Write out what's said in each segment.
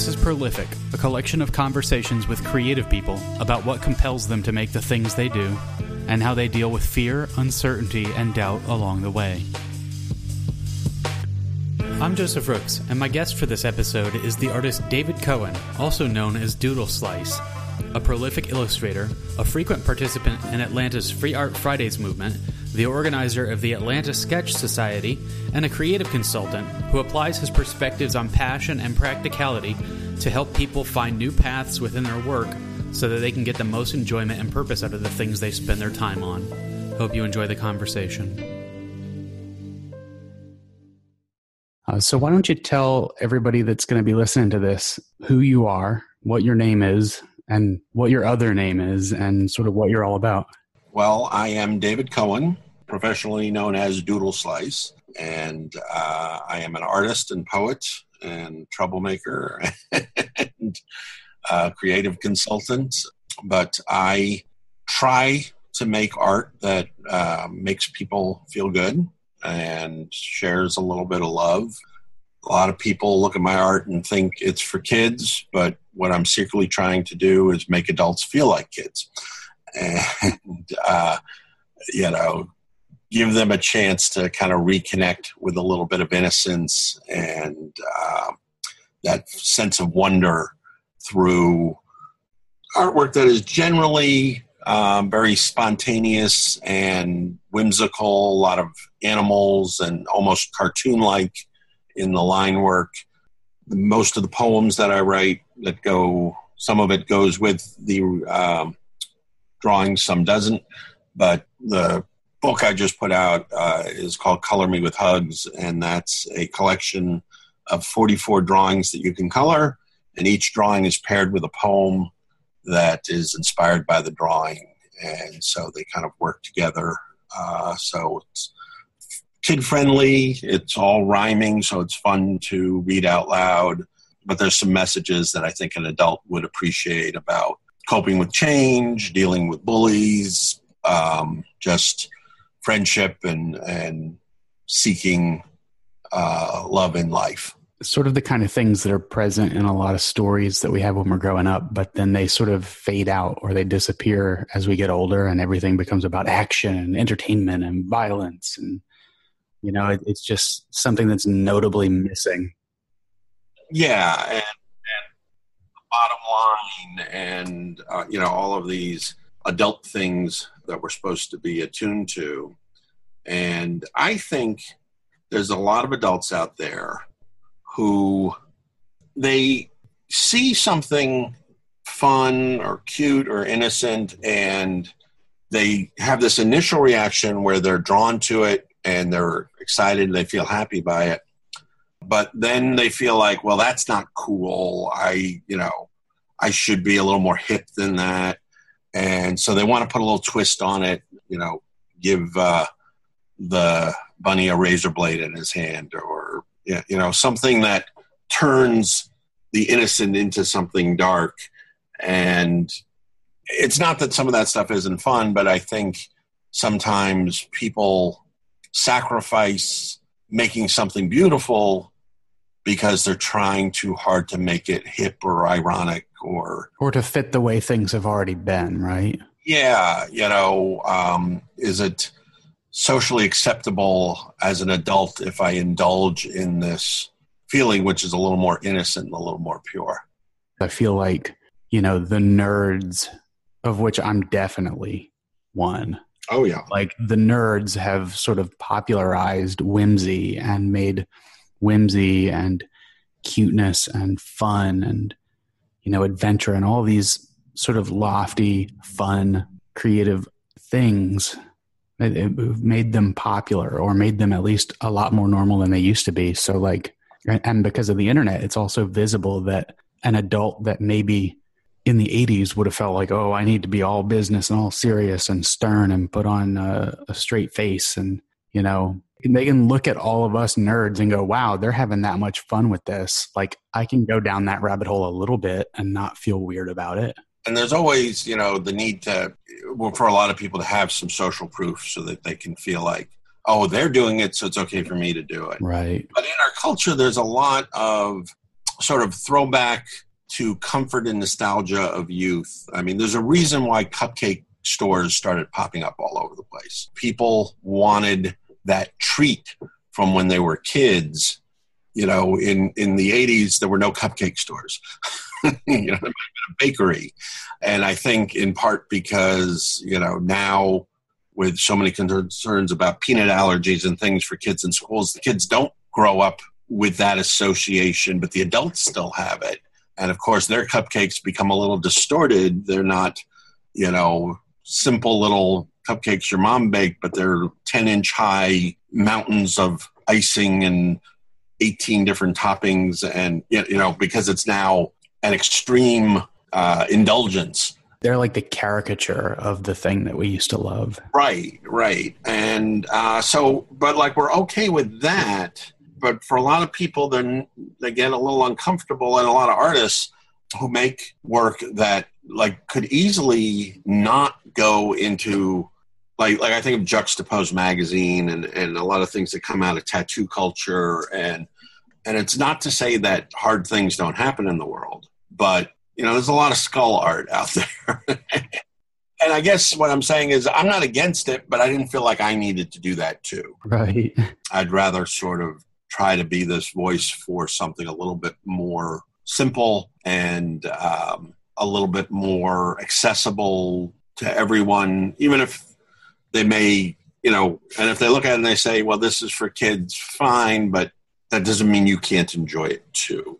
This is Prolific, a collection of conversations with creative people about what compels them to make the things they do and how they deal with fear, uncertainty, and doubt along the way. I'm Joseph Rooks, and my guest for this episode is the artist David Cohen, also known as Doodle Slice, a prolific illustrator, a frequent participant in Atlanta's Free Art Fridays movement, the organizer of the Atlanta Sketch Society, and a creative consultant who applies his perspectives on passion and practicality to help people find new paths within their work so that they can get the most enjoyment and purpose out of the things they spend their time on. Hope you enjoy the conversation. Uh, so, why don't you tell everybody that's going to be listening to this who you are, what your name is, and what your other name is, and sort of what you're all about? Well, I am David Cohen, professionally known as Doodle Slice, and uh, I am an artist and poet and troublemaker and uh, creative consultant. But I try to make art that uh, makes people feel good and shares a little bit of love. A lot of people look at my art and think it's for kids, but what I'm secretly trying to do is make adults feel like kids. And, uh, you know, give them a chance to kind of reconnect with a little bit of innocence and uh, that sense of wonder through artwork that is generally um, very spontaneous and whimsical, a lot of animals and almost cartoon like in the line work. Most of the poems that I write that go, some of it goes with the um, drawing, some doesn't. But the book I just put out uh, is called Color Me with Hugs, and that's a collection of 44 drawings that you can color, and each drawing is paired with a poem that is inspired by the drawing, and so they kind of work together. Uh, so it's kid friendly. It's all rhyming, so it's fun to read out loud. But there's some messages that I think an adult would appreciate about coping with change, dealing with bullies, um, just friendship and and seeking uh, love in life sort of the kind of things that are present in a lot of stories that we have when we're growing up, but then they sort of fade out or they disappear as we get older and everything becomes about action and entertainment and violence. And, you know, it, it's just something that's notably missing. Yeah. And, line and, uh, you know, all of these adult things that we're supposed to be attuned to. And I think there's a lot of adults out there who they see something fun or cute or innocent and they have this initial reaction where they're drawn to it and they're excited and they feel happy by it but then they feel like well that's not cool i you know i should be a little more hip than that. And so they want to put a little twist on it you know give uh, the bunny a razor blade in his hand or you know something that turns the innocent into something dark. And it's not that some of that stuff isn't fun but i think sometimes people sacrifice making something beautiful because they're trying too hard to make it hip or ironic or or to fit the way things have already been right yeah you know um, is it socially acceptable as an adult if I indulge in this feeling, which is a little more innocent and a little more pure. I feel like, you know, the nerds, of which I'm definitely one. Oh, yeah. Like the nerds have sort of popularized whimsy and made whimsy and cuteness and fun and, you know, adventure and all these sort of lofty, fun, creative things it, it made them popular or made them at least a lot more normal than they used to be. So like, and because of the internet, it's also visible that an adult that maybe in the 80s would have felt like, oh, I need to be all business and all serious and stern and put on a, a straight face. And, you know, they can look at all of us nerds and go, wow, they're having that much fun with this. Like, I can go down that rabbit hole a little bit and not feel weird about it and there's always you know the need to well, for a lot of people to have some social proof so that they can feel like oh they're doing it so it's okay for me to do it right but in our culture there's a lot of sort of throwback to comfort and nostalgia of youth. I mean, there's a reason why cupcake stores started popping up all over the place. People wanted that treat from when they were kids. You know, in, in the 80s, there were no cupcake stores. you know, there might have been a bakery. And I think in part because, you know, now with so many concerns about peanut allergies and things for kids in schools, the kids don't grow up with that association, but the adults still have it. And of course, their cupcakes become a little distorted. They're not, you know, simple little cupcakes your mom baked, but they're 10 inch high mountains of icing and 18 different toppings. And, you know, because it's now an extreme uh, indulgence. They're like the caricature of the thing that we used to love. Right, right. And uh, so, but like we're okay with that but for a lot of people, then they get a little uncomfortable, and a lot of artists who make work that like could easily not go into like like I think of Juxtapose magazine and and a lot of things that come out of tattoo culture and and it's not to say that hard things don't happen in the world, but you know there's a lot of skull art out there. and I guess what I'm saying is I'm not against it, but I didn't feel like I needed to do that too. Right. I'd rather sort of try to be this voice for something a little bit more simple and um, a little bit more accessible to everyone, even if they may, you know, and if they look at it and they say, well, this is for kids, fine, but that doesn't mean you can't enjoy it too.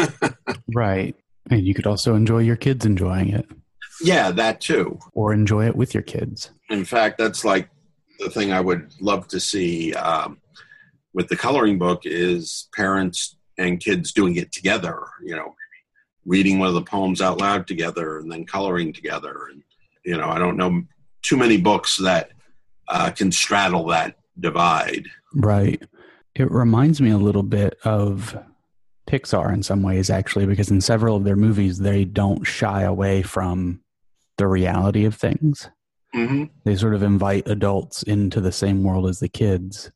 right. And you could also enjoy your kids enjoying it. Yeah, that too. Or enjoy it with your kids. In fact, that's like the thing I would love to see. Um, with the coloring book is parents and kids doing it together you know reading one of the poems out loud together and then coloring together and you know i don't know too many books that uh, can straddle that divide right it reminds me a little bit of pixar in some ways actually because in several of their movies they don't shy away from the reality of things mm-hmm. they sort of invite adults into the same world as the kids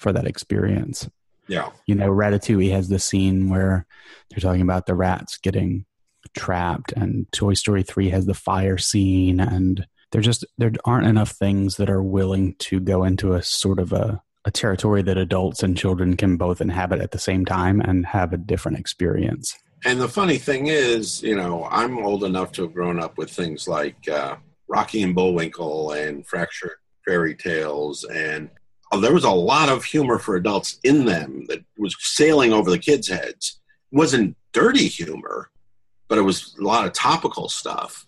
for that experience. Yeah. You know, Ratatouille has the scene where they're talking about the rats getting trapped and Toy Story 3 has the fire scene and there just there aren't enough things that are willing to go into a sort of a a territory that adults and children can both inhabit at the same time and have a different experience. And the funny thing is, you know, I'm old enough to have grown up with things like uh, Rocky and Bullwinkle and Fractured Fairy Tales and oh, there was a lot of humor for adults in them that was sailing over the kids' heads. It wasn't dirty humor, but it was a lot of topical stuff.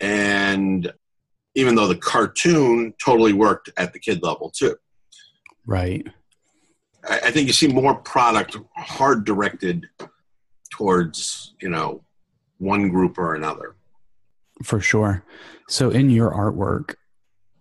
And even though the cartoon totally worked at the kid level too. Right. I, I think you see more product hard directed towards, you know, one group or another. For sure. So in your artwork,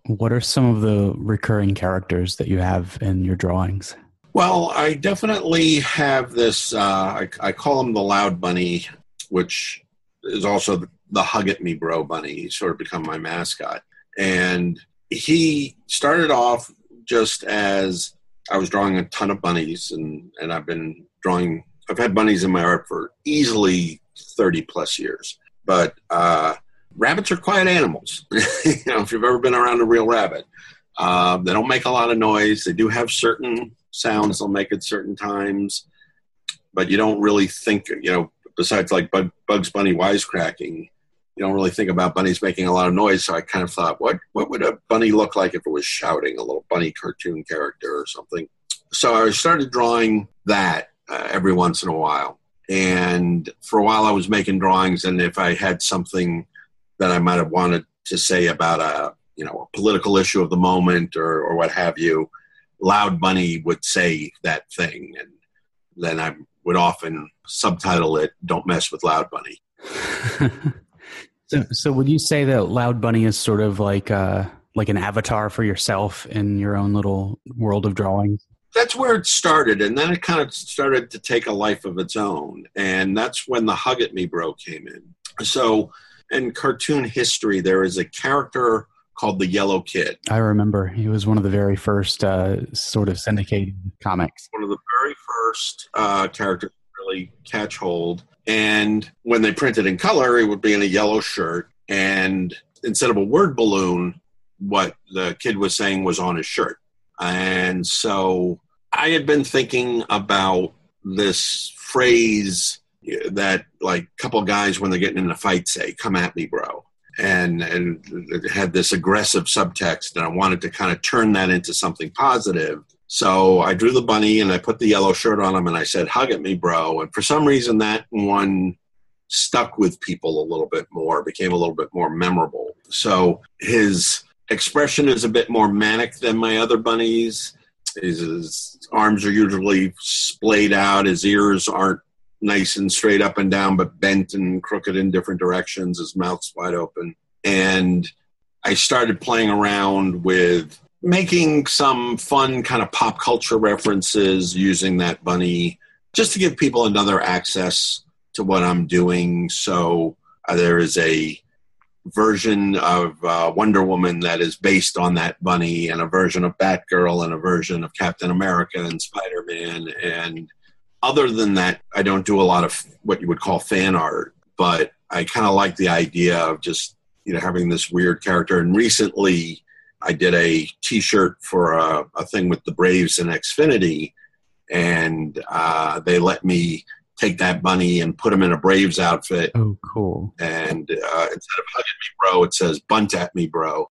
what are some of the recurring characters that you have in your drawings? Well, I definitely have this. Uh, I, I, call him the Loud Bunny, which is also the, the Hug at Me Bro Bunny. He's sort of become my mascot. And he started off just as I was drawing a ton of bunnies, and, and I've been drawing, I've had bunnies in my art for easily 30 plus years. But uh, rabbits are quiet animals. you know, if you've ever been around a real rabbit, uh, they don't make a lot of noise. They do have certain sounds they'll make at certain times, but you don't really think, you know, besides like Bugs Bunny wisecracking, you don't really think about bunnies making a lot of noise. So I kind of thought, what what would a bunny look like if it was shouting, a little bunny cartoon character or something? So I started drawing that uh, every once in a while. And for a while, I was making drawings, and if I had something that I might have wanted to say about a you know a political issue of the moment or or what have you, Loud Bunny would say that thing, and then I would often subtitle it "Don't mess with Loud Bunny." so, so would you say that Loud Bunny is sort of like uh, like an avatar for yourself in your own little world of drawings? That's where it started, and then it kind of started to take a life of its own, and that's when the "Hug at Me, Bro" came in. So in cartoon history, there is a character called the Yellow Kid. I remember he was one of the very first uh, sort of syndicated comics. One of the very first uh, characters really catch hold. And when they printed in color, it would be in a yellow shirt. And instead of a word balloon, what the kid was saying was on his shirt. And so I had been thinking about this phrase that like couple guys when they're getting in a fight say, "Come at me, bro," and and it had this aggressive subtext, and I wanted to kind of turn that into something positive. So I drew the bunny and I put the yellow shirt on him and I said, "Hug at me, bro." And for some reason, that one stuck with people a little bit more, became a little bit more memorable. So his expression is a bit more manic than my other bunnies. His, his, arms are usually splayed out. His ears aren't nice and straight up and down, but bent and crooked in different directions. His mouth's wide open. And I started playing around with making some fun kind of pop culture references using that bunny just to give people another access to what I'm doing. So uh, there is a version of uh, Wonder Woman that is based on that bunny, and a version of Batgirl, and a version of Captain America and Spider Man. And other than that, I don't do a lot of what you would call fan art, but I kind of like the idea of just you know having this weird character. And recently, I did a T-shirt for a, a thing with the Braves and Xfinity, and uh, they let me take that bunny and put him in a Braves outfit. Oh, cool. And uh, instead of hugging me, bro, it says bunt at me, bro.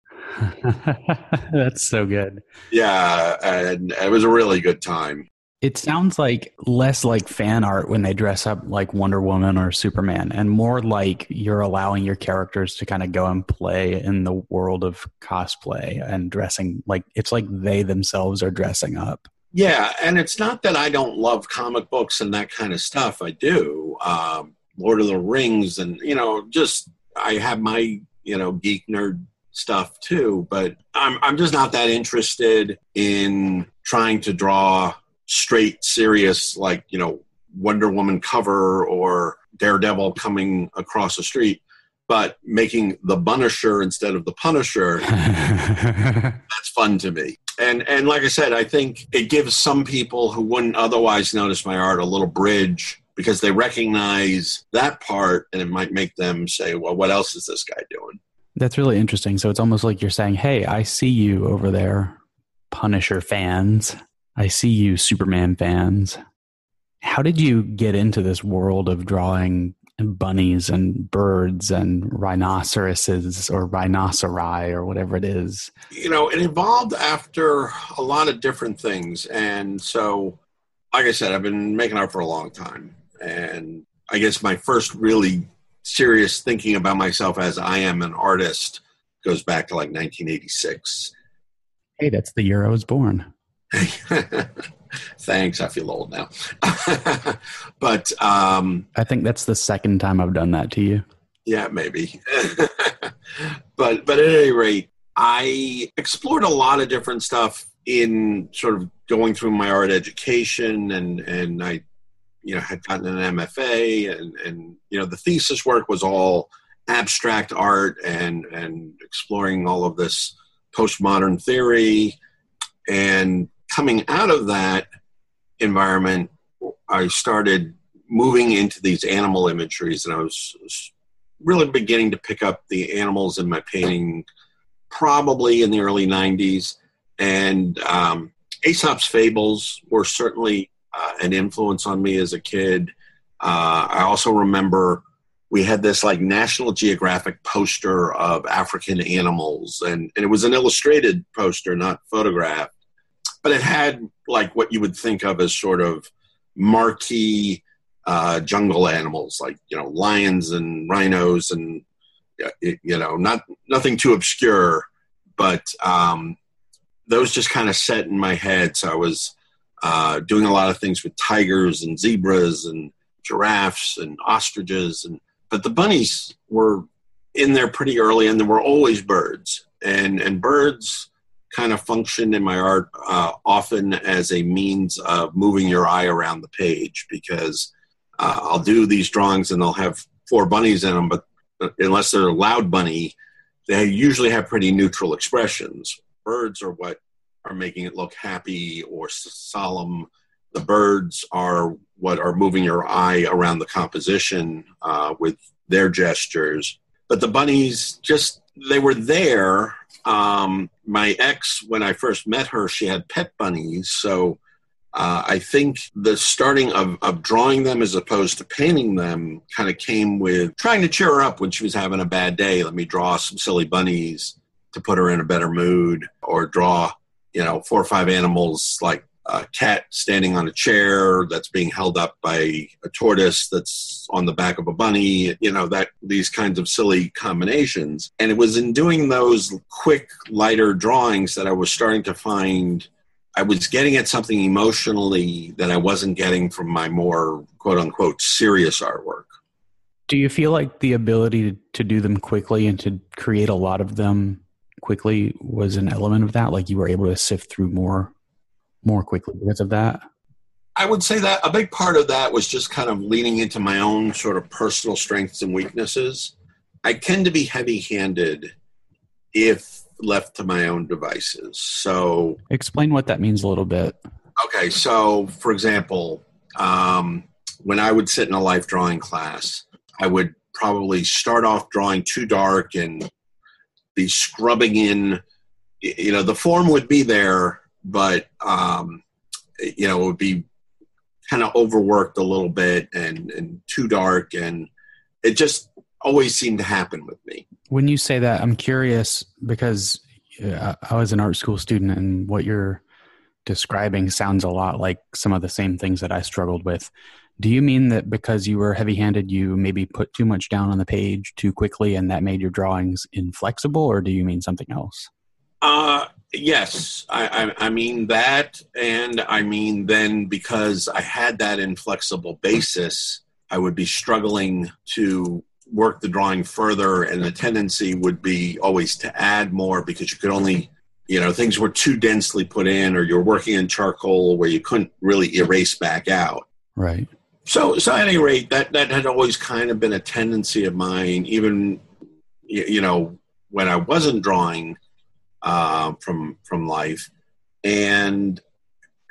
That's so good. Yeah, and it was a really good time. It sounds like less like fan art when they dress up like Wonder Woman or Superman, and more like you're allowing your characters to kind of go and play in the world of cosplay and dressing like it's like they themselves are dressing up. Yeah, and it's not that I don't love comic books and that kind of stuff. I do. Um, Lord of the Rings, and you know, just I have my you know geek nerd stuff too. But I'm I'm just not that interested in trying to draw straight, serious like you know Wonder Woman cover or Daredevil coming across the street but making the Punisher instead of the Punisher, that's fun to me. And and like I said, I think it gives some people who wouldn't otherwise notice my art a little bridge because they recognize that part, and it might make them say, "Well, what else is this guy doing?" That's really interesting. So it's almost like you're saying, "Hey, I see you over there, Punisher fans. I see you, Superman fans." How did you get into this world of drawing bunnies and birds and rhinoceroses or rhinoceri or whatever it is? You know, it evolved after a lot of different things. And so, like I said, I've been making art for a long time. And I guess my first really serious thinking about myself as I am an artist goes back to like 1986. Hey, that's the year I was born. Thanks. I feel old now. but um, I think that's the second time I've done that to you. Yeah, maybe. but but at any rate, I explored a lot of different stuff in sort of going through my art education, and and I, you know, had gotten an MFA, and and you know, the thesis work was all abstract art and and exploring all of this postmodern theory and coming out of that environment, I started moving into these animal imageries, and I was really beginning to pick up the animals in my painting probably in the early 90s. And um, Aesop's fables were certainly uh, an influence on me as a kid. Uh, I also remember we had this like National Geographic poster of African animals, and, and it was an illustrated poster, not photographed but it had like what you would think of as sort of marquee uh, jungle animals, like you know lions and rhinos, and you know not nothing too obscure, but um, those just kind of set in my head. So I was uh, doing a lot of things with tigers and zebras and giraffes and ostriches, and but the bunnies were in there pretty early, and there were always birds, and and birds kind of function in my art uh, often as a means of moving your eye around the page because uh, I'll do these drawings and they'll have four bunnies in them, but unless they're a loud bunny, they usually have pretty neutral expressions. Birds are what are making it look happy or solemn the birds are what are moving your eye around the composition uh, with their gestures. But the bunnies just, they were there. Um, my ex, when I first met her, she had pet bunnies. So uh, I think the starting of, of drawing them as opposed to painting them kind of came with trying to cheer her up when she was having a bad day. Let me draw some silly bunnies to put her in a better mood, or draw, you know, four or five animals like a cat standing on a chair that's being held up by a tortoise that's on the back of a bunny, you know, that these kinds of silly combinations. And it was in doing those quick, lighter drawings that I was starting to find I was getting at something emotionally that I wasn't getting from my more quote unquote serious artwork. Do you feel like the ability to do them quickly and to create a lot of them quickly was an element of that? Like you were able to sift through more more quickly because of that? I would say that a big part of that was just kind of leaning into my own sort of personal strengths and weaknesses. I tend to be heavy handed if left to my own devices. So, explain what that means a little bit. Okay, so for example, um, when I would sit in a life drawing class, I would probably start off drawing too dark and be scrubbing in. You know, the form would be there, but um, you know, it would be kind of overworked a little bit and and too dark, and it just always seemed to happen with me. When you say that, I'm curious because I was an art school student, and what you're describing sounds a lot like some of the same things that I struggled with. Do you mean that because you were heavy handed, you maybe put too much down on the page too quickly and that made your drawings inflexible, or do you mean something else? Uh, yes, I, I, I mean that. And I mean then because I had that inflexible basis, I would be struggling to work the drawing further, and the tendency would be always to add more because you could only, you know, things were too densely put in, or you're working in charcoal where you couldn't really erase back out. Right. So, so at any rate, that that had always kind of been a tendency of mine, even you know when I wasn't drawing uh, from from life, and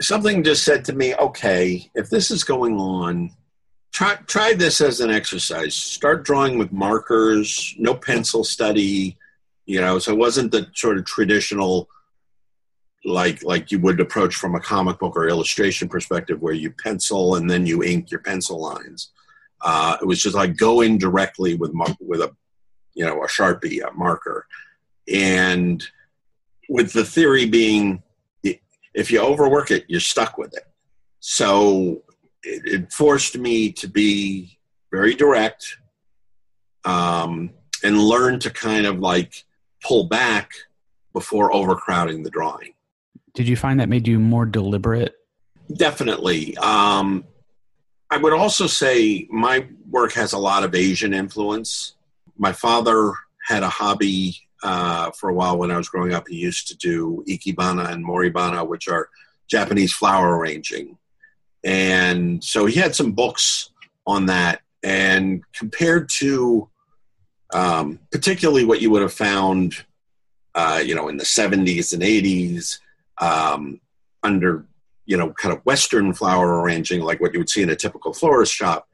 something just said to me, okay, if this is going on, try try this as an exercise. Start drawing with markers, no pencil study. You know, so it wasn't the sort of traditional like like you would approach from a comic book or illustration perspective where you pencil and then you ink your pencil lines uh, it was just like go in directly with with a you know a sharpie a marker and with the theory being if you overwork it you're stuck with it so it, it forced me to be very direct um, and learn to kind of like pull back before overcrowding the drawing. Did you find that made you more deliberate? Definitely. Um, I would also say my work has a lot of Asian influence. My father had a hobby uh, for a while when I was growing up. He used to do ikebana and moribana, which are Japanese flower arranging. And so he had some books on that. And compared to um, particularly what you would have found, uh, you know, in the 70s and 80s, um, under, you know, kind of Western flower arranging, like what you would see in a typical florist shop,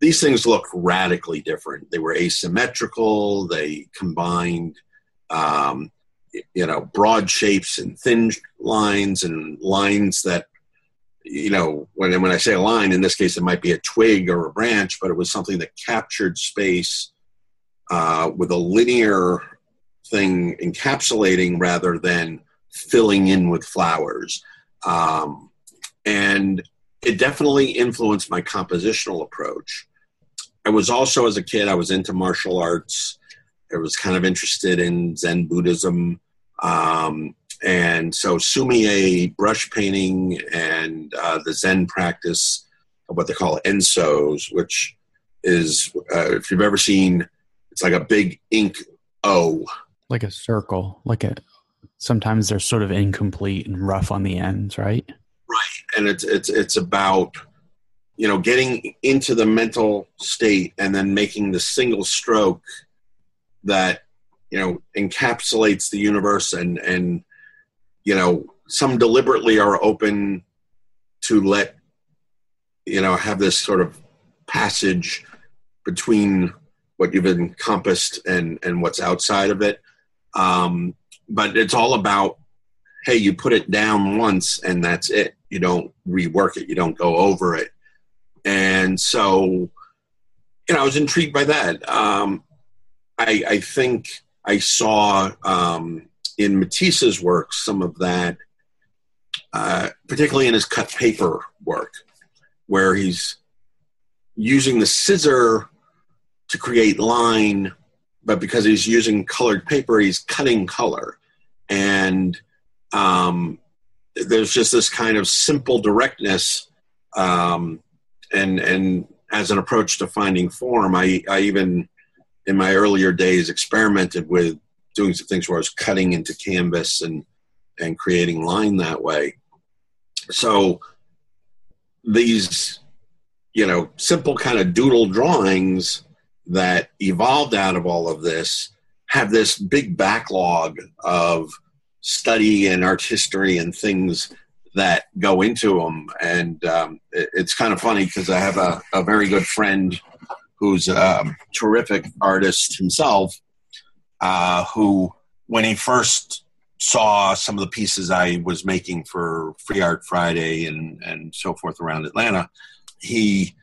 these things look radically different. They were asymmetrical, they combined, um, you know, broad shapes and thin lines and lines that you know, when when I say a line, in this case, it might be a twig or a branch, but it was something that captured space uh, with a linear thing encapsulating rather than filling in with flowers. Um, and it definitely influenced my compositional approach. I was also, as a kid, I was into martial arts. I was kind of interested in Zen Buddhism. Um, and so sumi-e brush painting and uh, the Zen practice of what they call ensos, which is, uh, if you've ever seen, it's like a big ink O. Like a circle, like a, sometimes they're sort of incomplete and rough on the ends, right? Right. And it's, it's, it's about, you know, getting into the mental state and then making the single stroke that, you know, encapsulates the universe and, and, you know, some deliberately are open to let you know, have this sort of passage between what you've encompassed and and what's outside of it. Um, but it's all about hey, you put it down once and that's it. You don't rework it. You don't go over it. And so, you know, I was intrigued by that. Um, I, I think I saw um, in Matisse's work some of that, uh, particularly in his cut paper work, where he's using the scissor to create line, but because he's using colored paper, he's cutting color. And um, there's just this kind of simple directness um, and and as an approach to finding form I, I even in my earlier days experimented with doing some things where I was cutting into canvas and and creating line that way. So these, you know, simple kind of doodle drawings that evolved out of all of this have this big backlog of study and art history and things that go into them. And um, it, it's kind of funny because I have a, a very good friend who's a terrific artist himself, uh, who, when he first saw some of the pieces I was making for Free Art Friday and, and so forth around Atlanta, he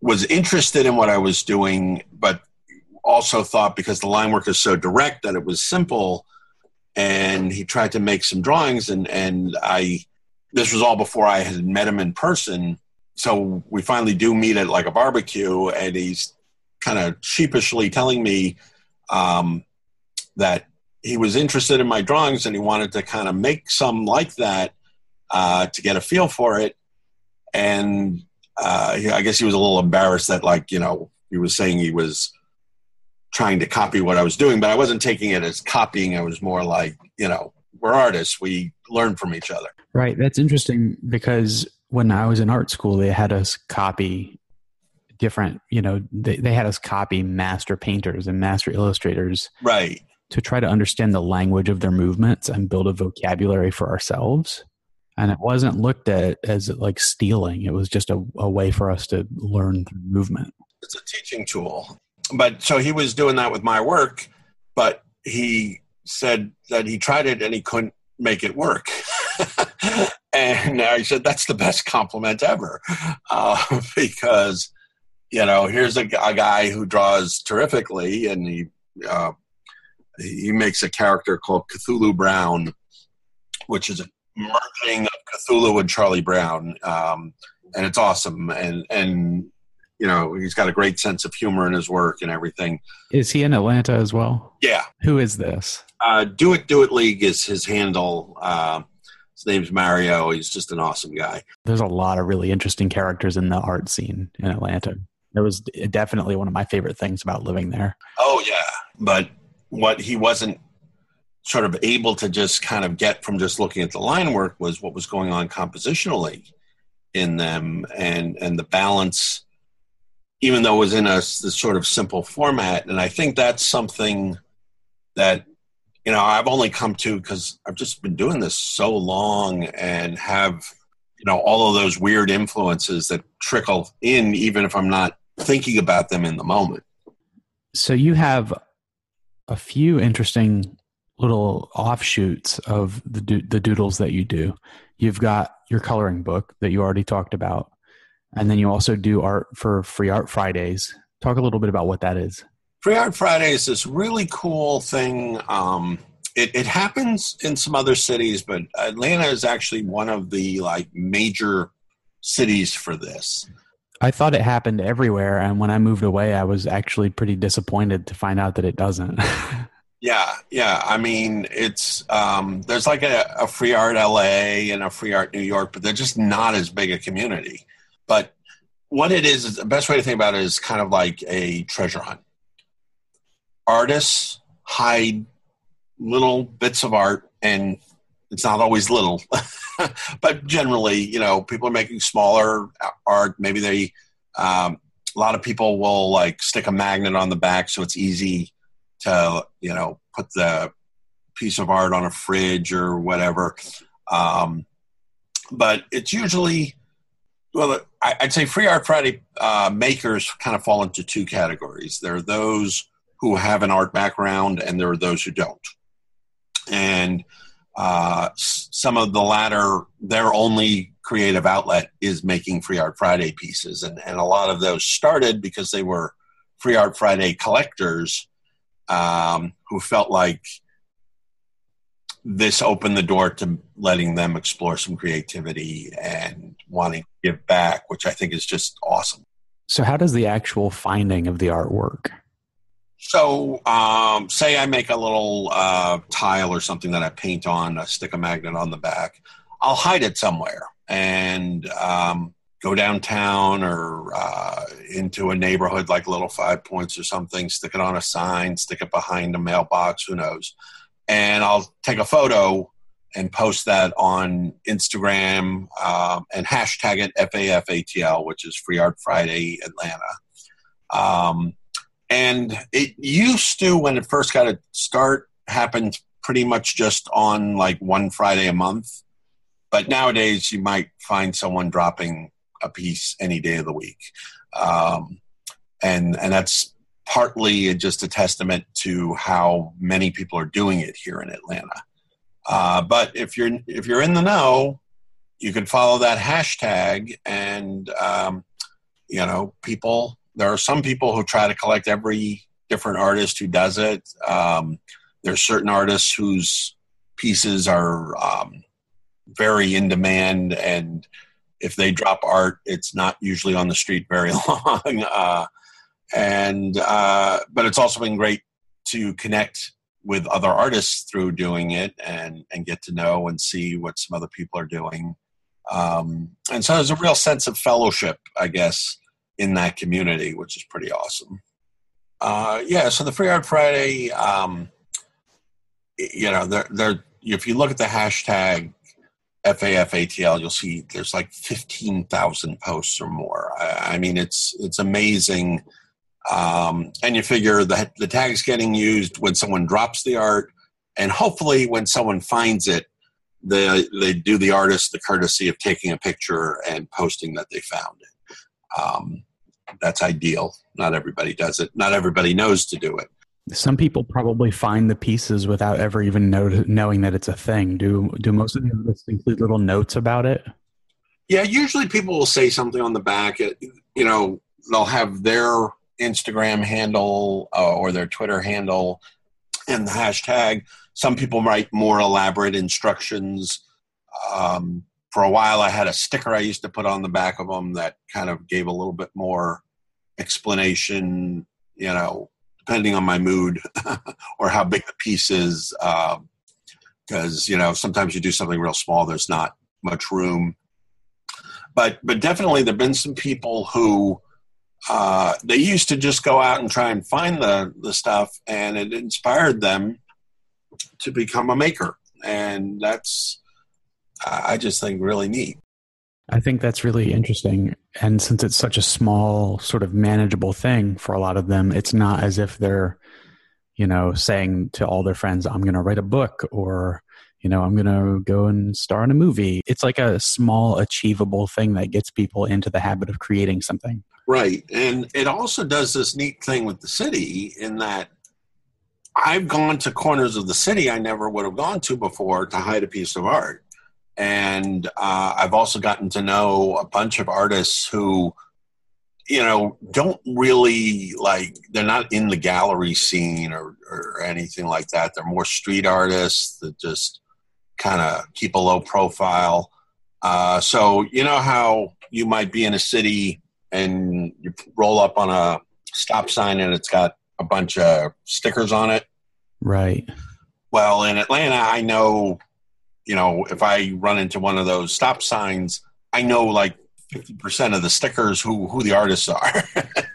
was interested in what I was doing, but also thought because the line work is so direct that it was simple. And he tried to make some drawings, and, and I, this was all before I had met him in person. So we finally do meet at like a barbecue, and he's kind of sheepishly telling me um, that he was interested in my drawings and he wanted to kind of make some like that uh, to get a feel for it. And uh, I guess he was a little embarrassed that, like, you know, he was saying he was trying to copy what I was doing, but I wasn't taking it as copying. I was more like, you know, we're artists. We learn from each other. Right. That's interesting because when I was in art school, they had us copy different you know they, they had us copy master painters and master illustrators right. to try to understand the language of their movements and build a vocabulary for ourselves. And it wasn't looked at as like stealing. It was just a, a way for us to learn through movement. It's a teaching tool. But so he was doing that with my work but he said that he tried it and he couldn't make it work and i said that's the best compliment ever uh, because you know, here's a, a guy who draws terrifically, and he uh, he makes a character called Cthulhu Brown, which is a merging of Cthulhu and Charlie Brown, um, and it's awesome. And and you know, he's got a great sense of humor in his work and everything. Is he in Atlanta as well? Yeah. Who is this? Uh, Do It Do It League is his handle. Uh, his name's Mario. He's just an awesome guy. There's a lot of really interesting characters in the art scene in Atlanta. It was definitely one of my favorite things about living there. Oh yeah, but what he wasn't sort of able to just kind of get from just looking at the line work was what was going on compositionally in them and and the balance even though it was in a this sort of simple format and i think that's something that you know i've only come to because i've just been doing this so long and have you know all of those weird influences that trickle in even if i'm not thinking about them in the moment. So you have a few interesting little offshoots of the do- the doodles that you do. You've got your coloring book that you already talked about, and then you also do art for Free Art Fridays. Talk a little bit about what that is. Free Art Friday is this really cool thing. Um, it, it happens in some other cities, but Atlanta is actually one of the like major cities for this. I thought it happened everywhere, and when I moved away, I was actually pretty disappointed to find out that it doesn't. yeah, yeah. I mean, it's um, there's like a, a free art LA and a free art New York, but they're just not as big a community. But what it is, is the best way to think about it is kind of like a treasure hunt. Artists hide little bits of art, and it's not always little. but generally, you know, people are making smaller art. Maybe they, um, a lot of people will like stick a magnet on the back so it's easy to, you know, put the piece of art on a fridge or whatever. Um, but it's usually Well, I'd say Free Art Friday uh, makers kind of fall into two categories. There are those who have an art background, and there are those who don't. And uh, some of the latter, their only creative outlet is making Free Art Friday pieces. And, and a lot of those started because they were Free Art Friday collectors um, who felt like this opened the door to letting them explore some creativity and wanting to give back, which I think is just awesome. So, how does the actual finding of the art work? So, um, say I make a little uh, tile or something that I paint on, I stick a magnet on the back. I'll hide it somewhere and um, go downtown or uh, into a neighborhood like Little Five Points or something, stick it on a sign, stick it behind a mailbox, who knows and I'll take a photo and post that on Instagram um, and hashtag it FAFATL, which is Free Art Friday Atlanta. Um, and it used to, when it first got to start, happened pretty much just on like one Friday a month. But nowadays, you might find someone dropping a piece any day of the week. Um, and, and that's partly just a testament to how many people are doing it here in Atlanta. Uh, but if you're if you're in the know, you can follow that hashtag, and um, you know people. There are some people who try to collect every different artist who does it. Um, there's certain artists whose pieces are um, very in demand, and if they drop art, it's not usually on the street very long. uh, and uh, but it's also been great to connect with other artists through doing it and and get to know and see what some other people are doing um, and so there's a real sense of fellowship i guess in that community which is pretty awesome uh, yeah so the free art friday um, you know there if you look at the hashtag FAFATL, you'll see there's like 15,000 posts or more. I, I mean, it's it's amazing um, and you figure the, the tag's getting used when someone drops the art, and hopefully when someone finds it, they, they do the artist the courtesy of taking a picture and posting that they found it. Um, that's ideal. Not everybody does it. Not everybody knows to do it. Some people probably find the pieces without ever even know, knowing that it's a thing. Do do most of the artists include little notes about it? Yeah, usually people will say something on the back. You know, they'll have their Instagram handle uh, or their Twitter handle and the hashtag. Some people write more elaborate instructions. Um, for a while, I had a sticker I used to put on the back of them that kind of gave a little bit more explanation, you know, depending on my mood or how big the piece is. Because, um, you know, sometimes you do something real small, there's not much room. But, but definitely, there have been some people who uh, they used to just go out and try and find the, the stuff, and it inspired them to become a maker. And that's, I just think, really neat. I think that's really interesting. And since it's such a small, sort of manageable thing for a lot of them, it's not as if they're, you know, saying to all their friends, I'm going to write a book or, you know, I'm going to go and star in a movie. It's like a small, achievable thing that gets people into the habit of creating something. Right. And it also does this neat thing with the city in that I've gone to corners of the city I never would have gone to before to hide a piece of art. And uh, I've also gotten to know a bunch of artists who, you know, don't really like, they're not in the gallery scene or, or anything like that. They're more street artists that just kind of keep a low profile. Uh, so, you know how you might be in a city and you roll up on a stop sign and it's got a bunch of stickers on it. Right. Well, in Atlanta, I know, you know, if I run into one of those stop signs, I know like 50% of the stickers who, who the artists are.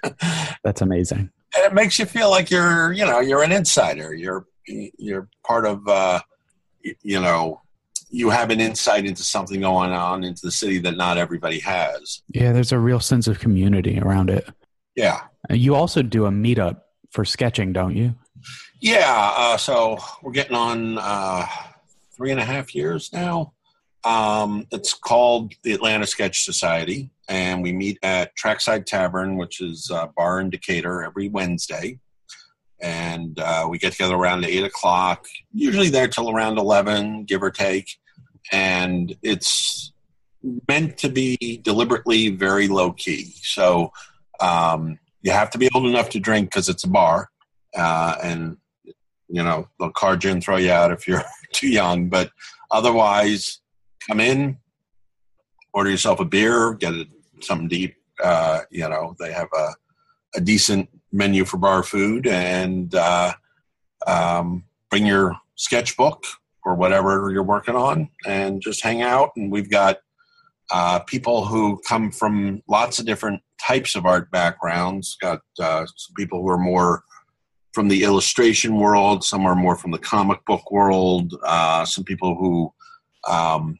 That's amazing. And it makes you feel like you're, you know, you're an insider. You're, you're part of, uh, you know, you have an insight into something going on into the city that not everybody has. Yeah, there's a real sense of community around it. Yeah. You also do a meetup for sketching, don't you? Yeah. Uh, so we're getting on uh, three and a half years now. Um, it's called the Atlanta Sketch Society, and we meet at Trackside Tavern, which is a bar in Decatur, every Wednesday. And uh, we get together around eight o'clock, usually there till around eleven, give or take. And it's meant to be deliberately very low key. So um, you have to be old enough to drink because it's a bar, uh, and you know they'll card you and throw you out if you're too young. But otherwise, come in, order yourself a beer, get something deep. Uh, you know they have a, a decent menu for bar food, and uh, um, bring your sketchbook or whatever you're working on, and just hang out. And we've got uh, people who come from lots of different types of art backgrounds. Got uh, some people who are more from the illustration world, some are more from the comic book world, uh, some people who um,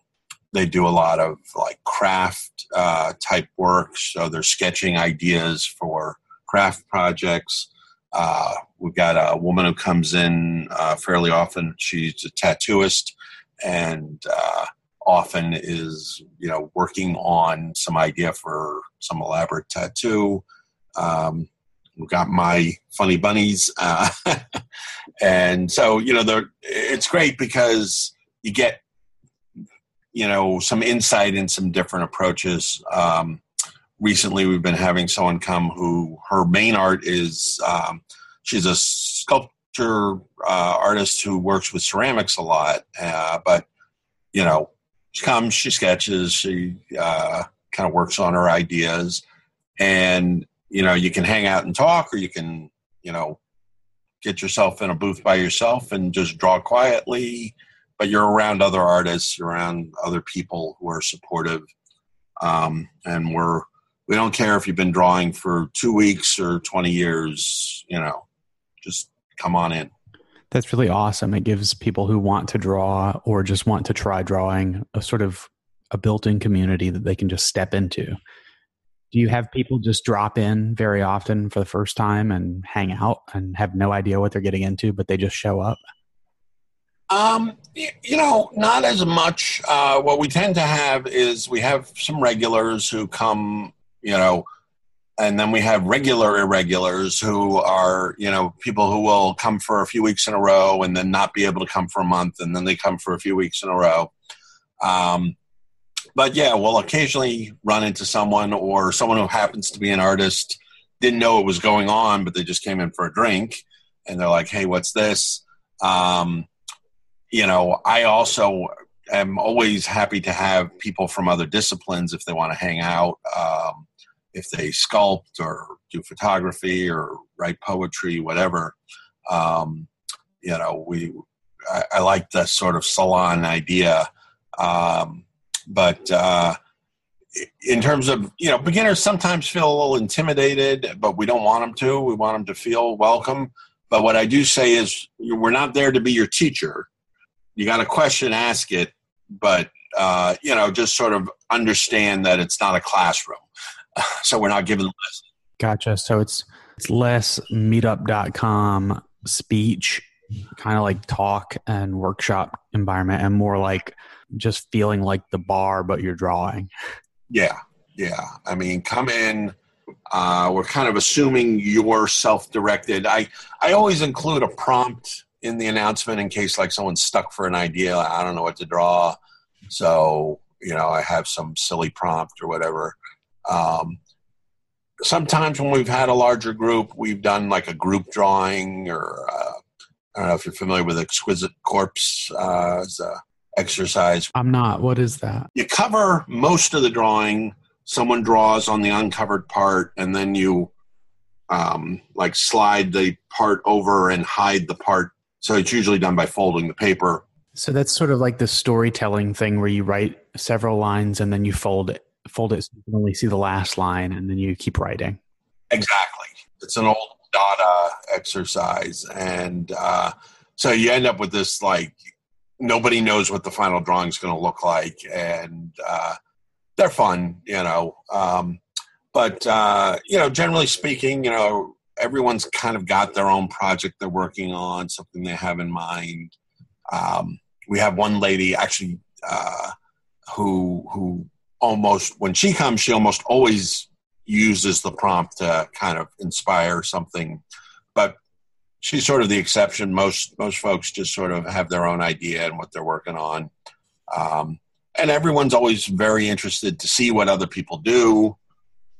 they do a lot of like craft uh, type work, so they're sketching ideas for craft projects. Uh, we've got a woman who comes in uh, fairly often. She's a tattooist, and uh, often is you know working on some idea for some elaborate tattoo. Um, got my funny bunnies, uh, and so you know it's great because you get you know some insight in some different approaches. Um, recently, we've been having someone come who her main art is um, she's a sculpture uh, artist who works with ceramics a lot, uh, but you know she comes, she sketches, she uh, kind of works on her ideas, and you know you can hang out and talk, or you can you know get yourself in a booth by yourself and just draw quietly. But you're around other artists, you're around other people who are supportive, um, and we're we don't care if you've been drawing for two weeks or 20 years you know just come on in that's really awesome. It gives people who want to draw or just want to try drawing a sort of a built-in community that they can just step into. Do you have people just drop in very often for the first time and hang out and have no idea what they're getting into, but they just show up? Um, you know, not as much. Uh, what we tend to have is we have some regulars who come, you know, and then we have regular irregulars who are you know people who will come for a few weeks in a row and then not be able to come for a month and then they come for a few weeks in a row um, but yeah we'll occasionally run into someone or someone who happens to be an artist didn't know it was going on but they just came in for a drink and they're like hey what's this um, you know i also am always happy to have people from other disciplines if they want to hang out um, if they sculpt or do photography or write poetry, whatever. Um, you know, we I, I, like the sort of salon idea, um, but uh, in terms of you know, beginners sometimes feel a little intimidated, but we don't want them to. We want them to feel welcome. But what I do say is, we're not there to be your teacher. You got a question, ask it, but uh, you know, just sort of understand that it's not a classroom. so we're not given less. Gotcha. So it's it's less meetup.com speech, kind of like talk and workshop environment, and more like just feeling like the bar, but you're drawing. Yeah, yeah. I mean, come in. Uh, we're kind of assuming you're self-directed. I I always include a prompt in the announcement in case like someone's stuck for an idea. I don't know what to draw, so you know I have some silly prompt or whatever. Um, sometimes when we've had a larger group, we've done like a group drawing, or uh, I don't know if you're familiar with Exquisite Corpse uh, as a exercise. I'm not. What is that? You cover most of the drawing. Someone draws on the uncovered part, and then you um, like slide the part over and hide the part. So it's usually done by folding the paper. So that's sort of like the storytelling thing where you write several lines and then you fold it fold it so you can only see the last line and then you keep writing. Exactly. It's an old Dada exercise. And uh, so you end up with this like, nobody knows what the final drawing is going to look like. And uh, they're fun, you know. Um, but, uh, you know, generally speaking, you know, everyone's kind of got their own project they're working on, something they have in mind. Um, we have one lady actually uh, who who almost when she comes, she almost always uses the prompt to kind of inspire something. But she's sort of the exception. Most most folks just sort of have their own idea and what they're working on. Um, and everyone's always very interested to see what other people do.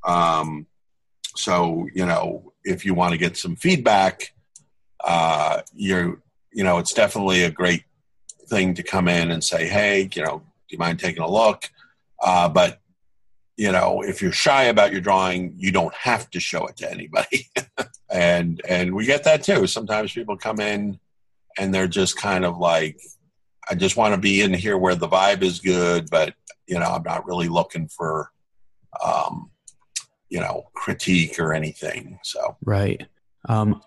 Um, so you know, if you want to get some feedback, uh, you're you know, it's definitely a great thing to come in and say, hey, you know, do you mind taking a look? Uh, but you know, if you're shy about your drawing, you don't have to show it to anybody. and and we get that too. Sometimes people come in and they're just kind of like, I just want to be in here where the vibe is good, but you know, I'm not really looking for, um, you know, critique or anything. So right. Um,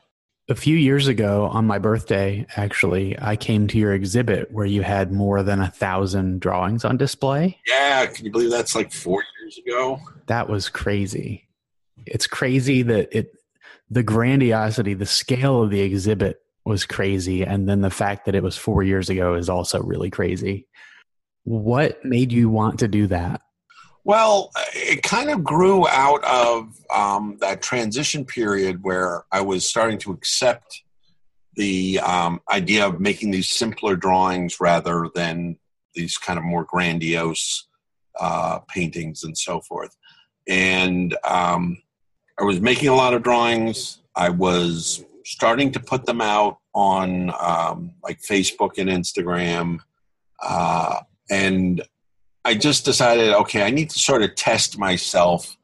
a few years ago, on my birthday, actually, I came to your exhibit where you had more than a thousand drawings on display. Yeah, can you believe that's like four years ago? That was crazy. It's crazy that it, the grandiosity, the scale of the exhibit was crazy, and then the fact that it was four years ago is also really crazy. What made you want to do that? Well, it kind of grew out of um, that transition period where I was starting to accept the um, idea of making these simpler drawings rather than these kind of more grandiose uh, paintings and so forth. And um, I was making a lot of drawings. I was starting to put them out on um, like Facebook and Instagram. Uh, and I just decided, okay, I need to sort of test myself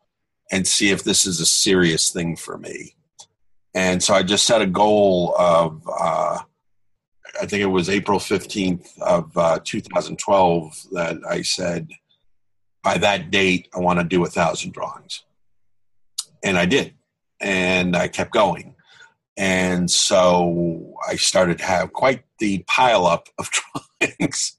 and see if this is a serious thing for me. And so I just set a goal of, uh, I think it was April 15th of uh, 2012 that I said, by that date, I want to do a thousand drawings. And I did. And I kept going. And so I started to have quite the pileup of drawings.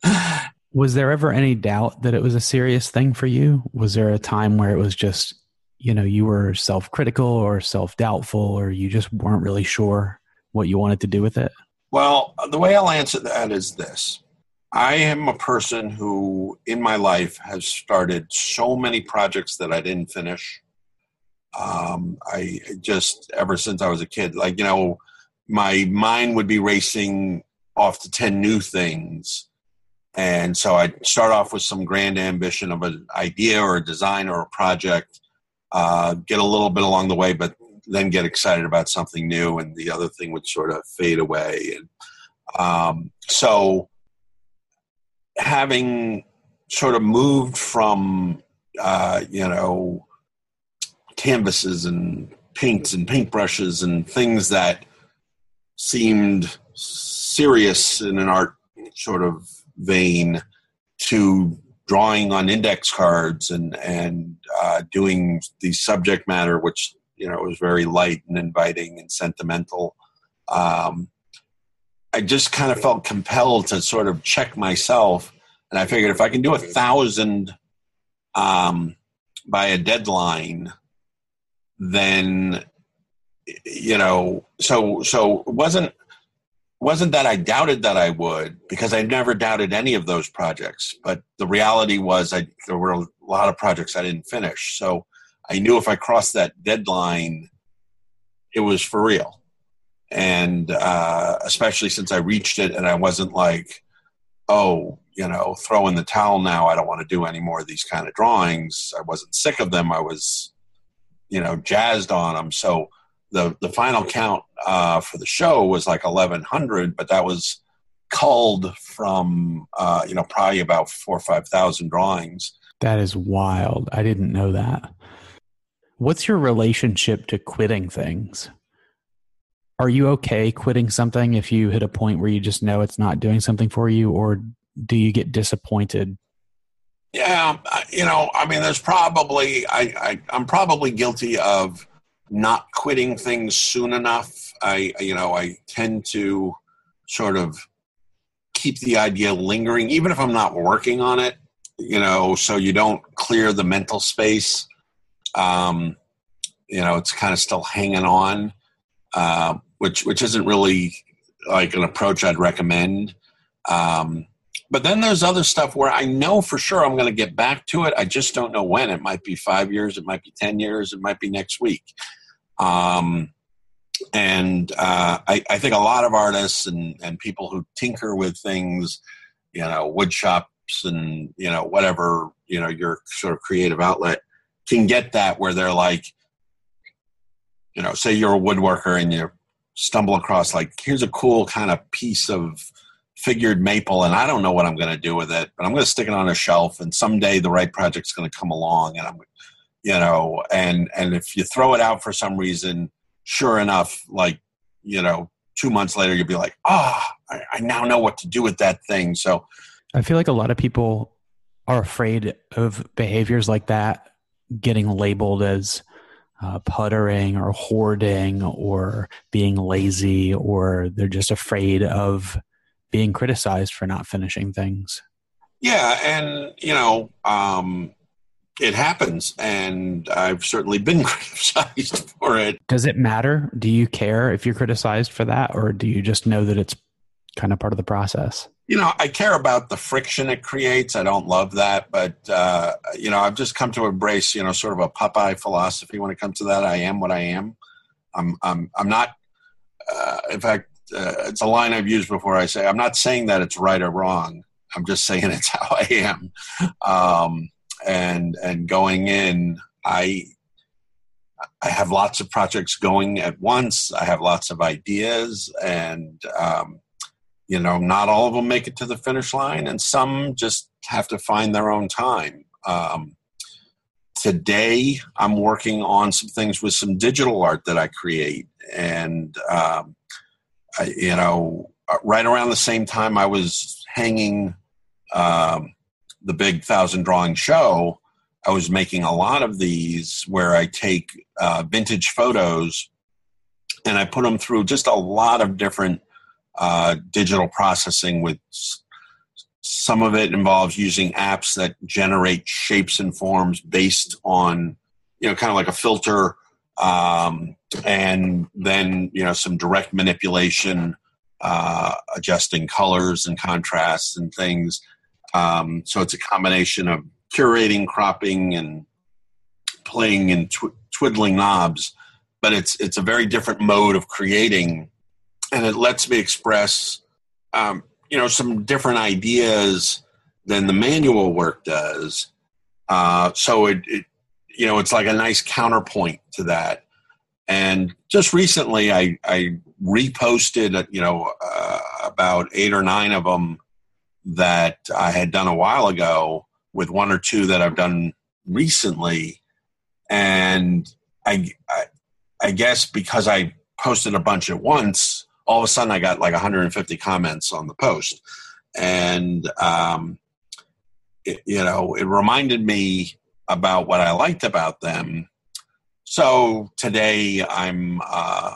Was there ever any doubt that it was a serious thing for you? Was there a time where it was just, you know, you were self critical or self doubtful or you just weren't really sure what you wanted to do with it? Well, the way I'll answer that is this I am a person who, in my life, has started so many projects that I didn't finish. Um, I just, ever since I was a kid, like, you know, my mind would be racing off to 10 new things and so I'd start off with some grand ambition of an idea or a design or a project, uh, get a little bit along the way, but then get excited about something new, and the other thing would sort of fade away. And um, so, having sort of moved from uh, you know canvases and paints and paintbrushes and things that seemed serious in an art sort of vein to drawing on index cards and and uh, doing the subject matter, which you know was very light and inviting and sentimental. Um, I just kind of felt compelled to sort of check myself, and I figured if I can do a thousand um, by a deadline, then you know, so so wasn't wasn't that I doubted that I would because I never doubted any of those projects. But the reality was, I, there were a lot of projects I didn't finish. So I knew if I crossed that deadline, it was for real. And uh, especially since I reached it and I wasn't like, oh, you know, throw in the towel now. I don't want to do any more of these kind of drawings. I wasn't sick of them. I was, you know, jazzed on them. So the the final count uh, for the show was like 1100 but that was culled from uh, you know probably about four or five thousand drawings that is wild i didn't know that what's your relationship to quitting things are you okay quitting something if you hit a point where you just know it's not doing something for you or do you get disappointed yeah you know i mean there's probably i, I i'm probably guilty of not quitting things soon enough. I, you know, I tend to sort of keep the idea lingering, even if I'm not working on it, you know, so you don't clear the mental space. Um, you know, it's kind of still hanging on, uh, which which isn't really like an approach I'd recommend. Um, but then there's other stuff where I know for sure I'm going to get back to it. I just don't know when. It might be five years, it might be 10 years, it might be next week. Um, and uh, I, I, think a lot of artists and, and people who tinker with things, you know, wood shops and, you know, whatever, you know, your sort of creative outlet can get that where they're like, you know, say you're a woodworker and you stumble across like, here's a cool kind of piece of figured maple and I don't know what I'm going to do with it, but I'm going to stick it on a shelf and someday the right project's going to come along and I'm, you know, and, and if you throw it out for some reason, sure enough, like, you know, two months later, you'll be like, ah, oh, I, I now know what to do with that thing. So I feel like a lot of people are afraid of behaviors like that getting labeled as uh, puttering or hoarding or being lazy, or they're just afraid of being criticized for not finishing things. Yeah, and you know, um, it happens, and I've certainly been criticized for it. Does it matter? Do you care if you're criticized for that, or do you just know that it's kind of part of the process? You know, I care about the friction it creates. I don't love that, but uh, you know, I've just come to embrace, you know, sort of a Popeye philosophy when it comes to that. I am what I am. I'm, I'm, I'm not. Uh, in fact, uh, it's a line I've used before. I say I'm not saying that it's right or wrong. I'm just saying it's how I am. Um, and and going in, I I have lots of projects going at once. I have lots of ideas, and um, you know, not all of them make it to the finish line, and some just have to find their own time. Um, today, I'm working on some things with some digital art that I create, and um, I, you know, right around the same time I was hanging um, the big thousand drawing show, I was making a lot of these where I take uh, vintage photos and I put them through just a lot of different uh, digital processing with some of it involves using apps that generate shapes and forms based on you know kind of like a filter um, and then you know some direct manipulation, uh, adjusting colors and contrasts and things. Um, so it's a combination of curating, cropping, and playing and tw- twiddling knobs. But it's it's a very different mode of creating, and it lets me express, um, you know, some different ideas than the manual work does. Uh, so it, it you know, it's like a nice counterpoint to that. And just recently, I, I reposted, you know, uh, about eight or nine of them that I had done a while ago, with one or two that I've done recently. And I, I, I guess because I posted a bunch at once, all of a sudden I got like 150 comments on the post, and um, it, you know, it reminded me about what I liked about them. So today I'm uh,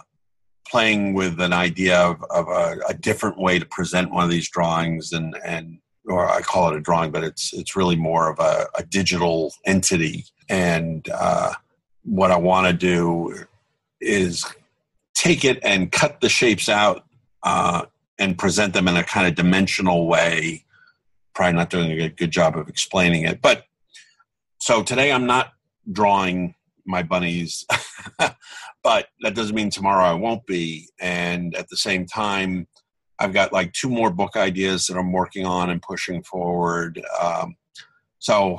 playing with an idea of, of a, a, different way to present one of these drawings, and and or I call it a drawing, but it's it's really more of a, a digital entity. And uh, what I want to do is take it and cut the shapes out uh, and present them in a kind of dimensional way. Probably not doing a good job of explaining it, but so today I'm not drawing my bunnies, but that doesn't mean tomorrow I won't be. And at the same time, I've got like two more book ideas that I'm working on and pushing forward. Um, so,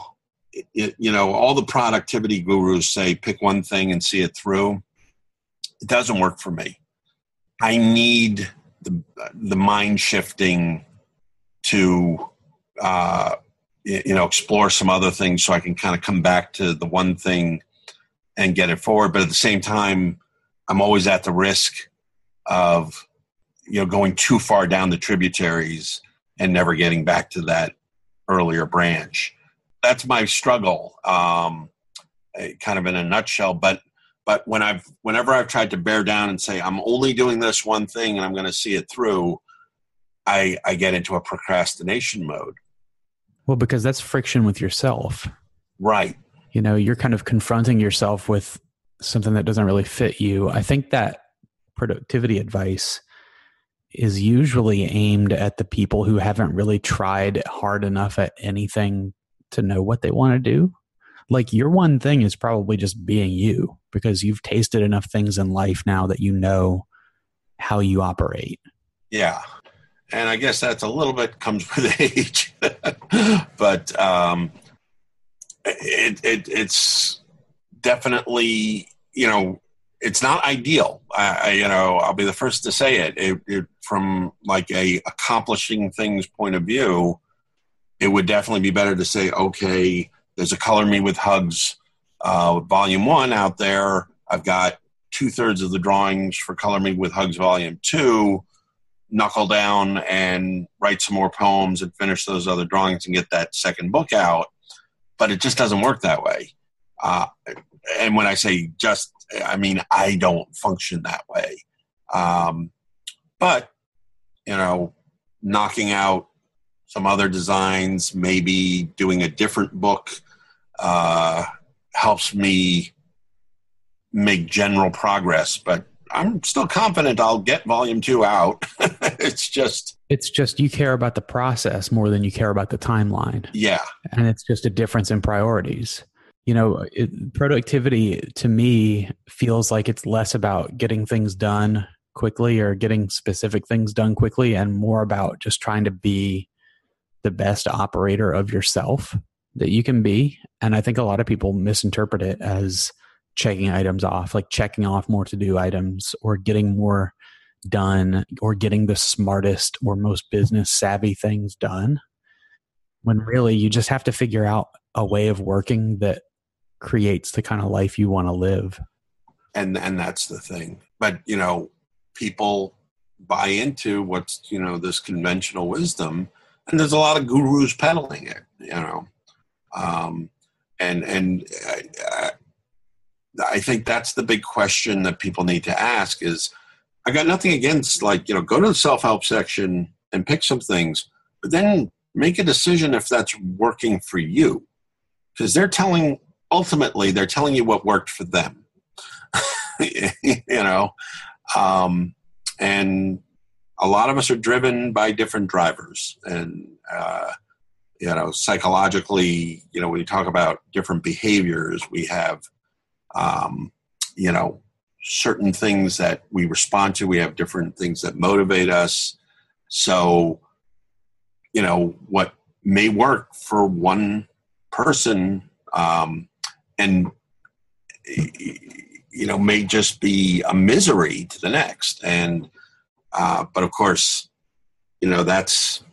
it, you know, all the productivity gurus say pick one thing and see it through. It doesn't work for me. I need the the mind shifting to uh, you know explore some other things so i can kind of come back to the one thing and get it forward but at the same time i'm always at the risk of you know going too far down the tributaries and never getting back to that earlier branch that's my struggle um, eh, kind of in a nutshell but but when i've whenever i've tried to bear down and say i'm only doing this one thing and i'm going to see it through i i get into a procrastination mode well, because that's friction with yourself. Right. You know, you're kind of confronting yourself with something that doesn't really fit you. I think that productivity advice is usually aimed at the people who haven't really tried hard enough at anything to know what they want to do. Like your one thing is probably just being you because you've tasted enough things in life now that you know how you operate. Yeah. And I guess that's a little bit comes with age. but um, it, it, it's definitely, you know, it's not ideal. I, you know, I'll be the first to say it. It, it. From like a accomplishing things point of view, it would definitely be better to say, okay, there's a Color Me with Hugs uh, Volume One out there. I've got two thirds of the drawings for Color Me with Hugs Volume Two. Knuckle down and write some more poems and finish those other drawings and get that second book out. But it just doesn't work that way. Uh, and when I say just, I mean I don't function that way. Um, but you know, knocking out some other designs, maybe doing a different book, uh, helps me make general progress. But I'm still confident I'll get volume two out. it's just it's just you care about the process more than you care about the timeline. Yeah, and it's just a difference in priorities you know it, productivity to me feels like it's less about getting things done quickly or getting specific things done quickly and more about just trying to be the best operator of yourself that you can be and i think a lot of people misinterpret it as checking items off like checking off more to do items or getting more done or getting the smartest or most business savvy things done when really you just have to figure out a way of working that creates the kind of life you want to live. And and that's the thing. But you know, people buy into what's you know this conventional wisdom, and there's a lot of gurus peddling it. You know, um, and and I, I think that's the big question that people need to ask is. I got nothing against like you know go to the self help section and pick some things, but then make a decision if that's working for you because they're telling ultimately they're telling you what worked for them you know um, and a lot of us are driven by different drivers and uh, you know psychologically you know when you talk about different behaviors we have um, you know certain things that we respond to. We have different things that motivate us. So you know what may work for one person um, and you know may just be a misery to the next. And uh, but of course you know that's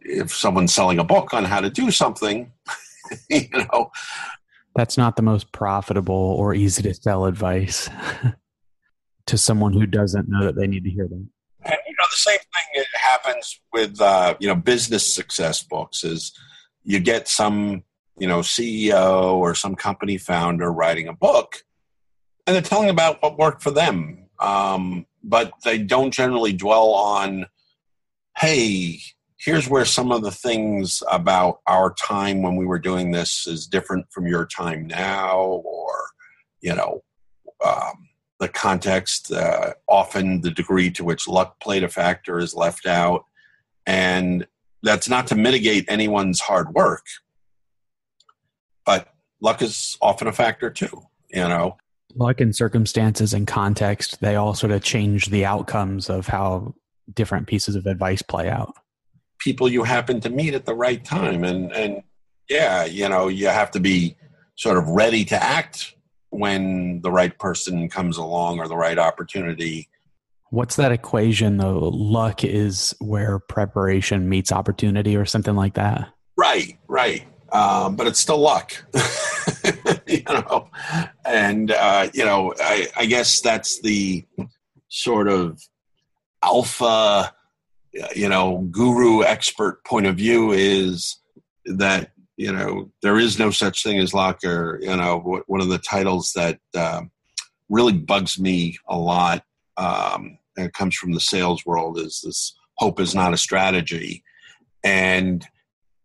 if someone's selling a book on how to do something you know. That's not the most profitable or easy to sell advice to someone who doesn't know that they need to hear them and you know the same thing happens with uh, you know business success books is you get some you know CEO or some company founder writing a book, and they're telling about what worked for them, um, but they don't generally dwell on, hey, here's where some of the things about our time when we were doing this is different from your time now, or you know. Um, the context, uh, often the degree to which luck played a factor is left out. And that's not to mitigate anyone's hard work, but luck is often a factor too, you know. Luck and circumstances and context, they all sort of change the outcomes of how different pieces of advice play out. People you happen to meet at the right time and and yeah, you know, you have to be sort of ready to act when the right person comes along or the right opportunity. What's that equation though? Luck is where preparation meets opportunity or something like that. Right, right um, but it's still luck, you know. And uh, you know, I, I, guess that's the sort of alpha, you know, guru expert point of view is that you know there is no such thing as luck, or you know, one of the titles that uh, really bugs me a lot. Um, and it comes from the sales world is this hope is not a strategy and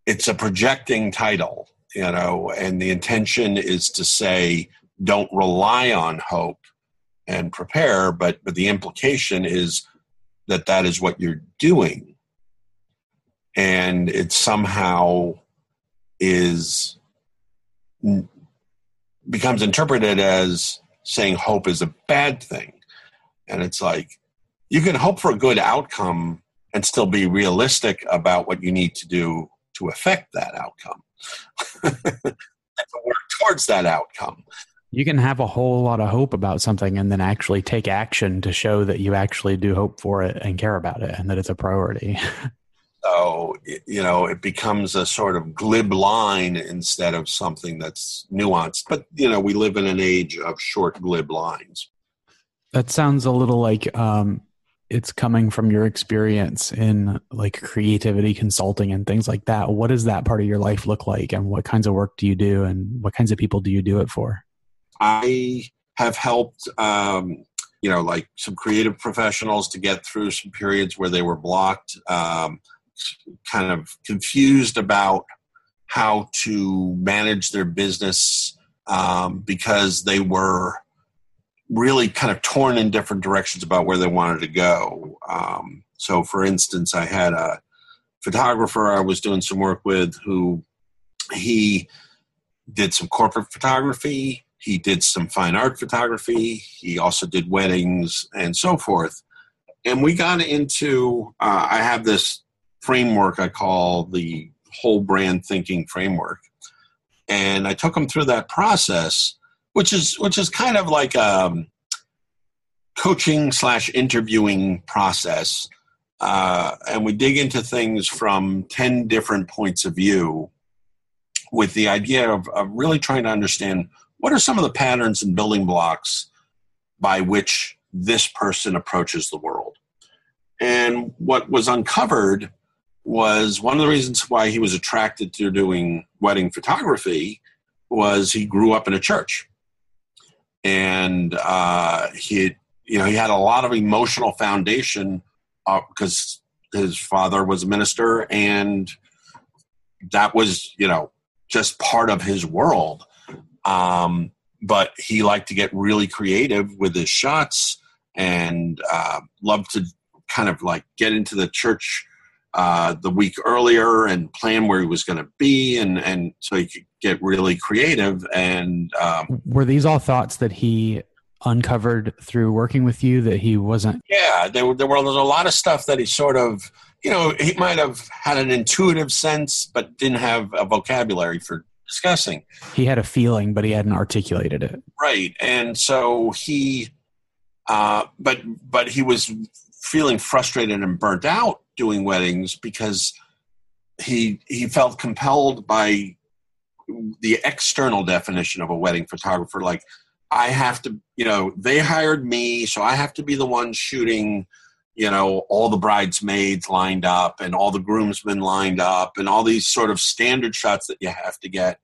it's a projecting title, you know, and the intention is to say don't rely on hope and prepare, but but the implication is that that is what you're doing. And it somehow is becomes interpreted as saying hope is a bad thing. And it's like you can hope for a good outcome and still be realistic about what you need to do to affect that outcome. To work towards that outcome you can have a whole lot of hope about something and then actually take action to show that you actually do hope for it and care about it and that it's a priority. so, you know, it becomes a sort of glib line instead of something that's nuanced. But, you know, we live in an age of short, glib lines. That sounds a little like um, it's coming from your experience in like creativity consulting and things like that. What does that part of your life look like? And what kinds of work do you do? And what kinds of people do you do it for? I have helped, um, you know, like some creative professionals to get through some periods where they were blocked, um, kind of confused about how to manage their business um, because they were really kind of torn in different directions about where they wanted to go. Um, so, for instance, I had a photographer I was doing some work with who he did some corporate photography he did some fine art photography. He also did weddings and so forth. And we got into, uh, I have this framework I call the whole brand thinking framework. And I took him through that process, which is which is kind of like a um, coaching slash interviewing process. Uh, and we dig into things from 10 different points of view with the idea of, of really trying to understand what are some of the patterns and building blocks by which this person approaches the world? And what was uncovered was one of the reasons why he was attracted to doing wedding photography was he grew up in a church and uh, he you know he had a lot of emotional foundation because uh, his father was a minister and that was you know just part of his world um, but he liked to get really creative with his shots and uh, loved to kind of like get into the church uh, the week earlier and plan where he was going to be and and so he could get really creative and um, were these all thoughts that he uncovered through working with you that he wasn't? Yeah there, were, there were a lot of stuff that he sort of you know he might have had an intuitive sense but didn't have a vocabulary for discussing. He had a feeling, but he hadn't articulated it. Right, and so he, uh, but but he was feeling frustrated and burnt out doing weddings because he he felt compelled by the external definition of a wedding photographer like i have to you know they hired me so i have to be the one shooting you know all the bridesmaids lined up and all the groomsmen lined up and all these sort of standard shots that you have to get.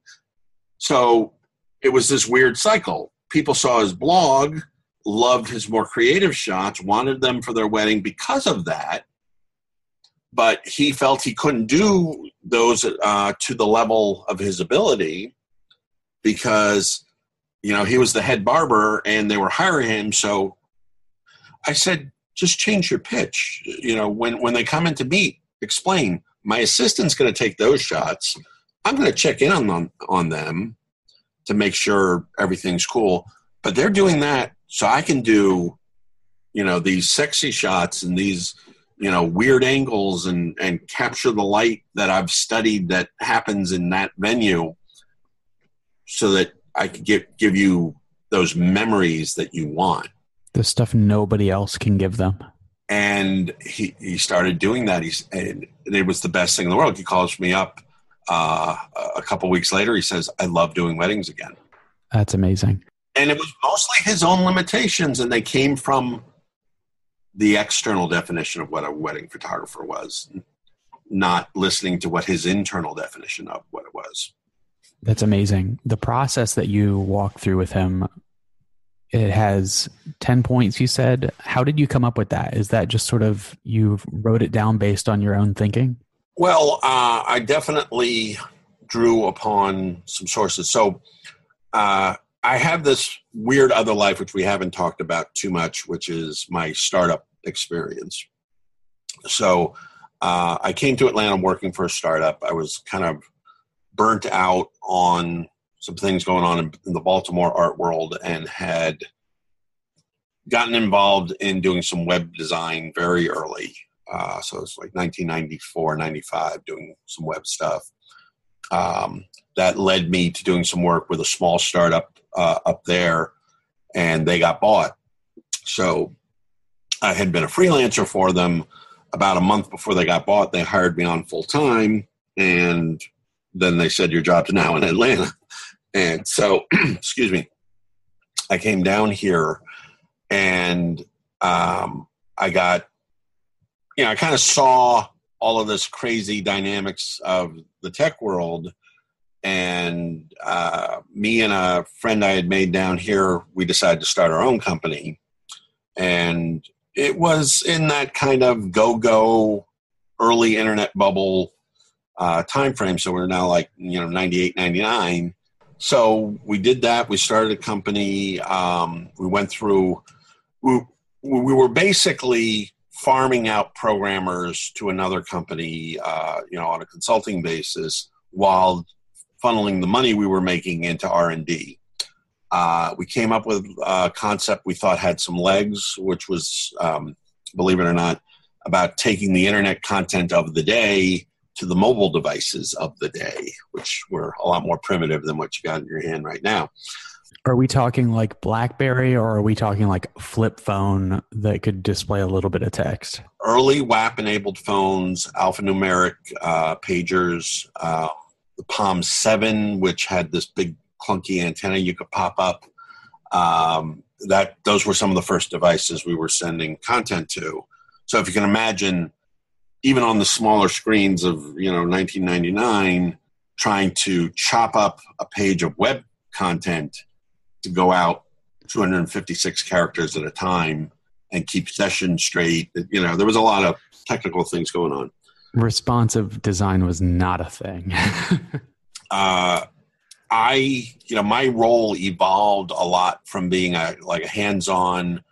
So it was this weird cycle. People saw his blog loved his more creative shots wanted them for their wedding because of that. But he felt he couldn't do those uh, to the level of his ability because you know he was the head barber and they were hiring him. So i said just change your pitch. You know, when when they come in to meet, explain. My assistant's going to take those shots. I'm going to check in on them, on them to make sure everything's cool. But they're doing that so I can do, you know, these sexy shots and these, you know, weird angles and and capture the light that I've studied that happens in that venue, so that I can give give you those memories that you want the stuff nobody else can give them. And he, he started doing that. He's, and it was the best thing in the world. He calls me up uh, a couple weeks later. He says, I love doing weddings again. That's amazing. And it was mostly his own limitations, and they came from the external definition of what a wedding photographer was, not listening to what his internal definition of what it was. That's amazing. The process that you walked through with him it has 10 points you said. How did you come up with that? Is that just sort of you wrote it down based on your own thinking? Well uh, i definitely drew upon some sources. So uh, i have this weird other life which we haven't talked about too much which is my startup experience. So uh, I came to Atlanta working for a startup. I was kind of burnt out on some things going on in, in the Baltimore art world and had gotten involved in doing some web design very early. Uh, so it's like 1994, 95, doing some web stuff. Um, that led me to doing some work with a small startup uh, up there, and they got bought. So I had been a freelancer for them. About a month before they got bought, they hired me on full time, and then they said, Your job's now in Atlanta. And so, excuse me, I came down here and um, I got, you know, I kind of saw all of this crazy dynamics of the tech world. And uh, me and a friend I had made down here, we decided to start our own company. And it was in that kind of go go early internet bubble uh, time frame. So we're now like, you know, 98, 99. So we did that. We started a company. Um, we went through, we, we were basically farming out programmers to another company, uh, you know, on a consulting basis while funneling the money we were making into R&D. Uh, we came up with a concept we thought had some legs, which was, um, believe it or not, about taking the internet content of the day to the mobile devices of the day, which were a lot more primitive than what you got in your hand right now. Are we talking like BlackBerry or are we talking like flip phone that could display a little bit of text? Early WAP enabled phones, alphanumeric uh, pagers, uh, the Palm 7, which had this big clunky antenna you could pop up. Um, that those were some of the first devices we were sending content to. So if you can imagine even on the smaller screens of you know 1999 trying to chop up a page of web content to go out 256 characters at a time and keep session straight. You know there was a lot of technical things going on. Responsive design was not a thing. Uh, i you know my role evolved a lot from being a like a hands-on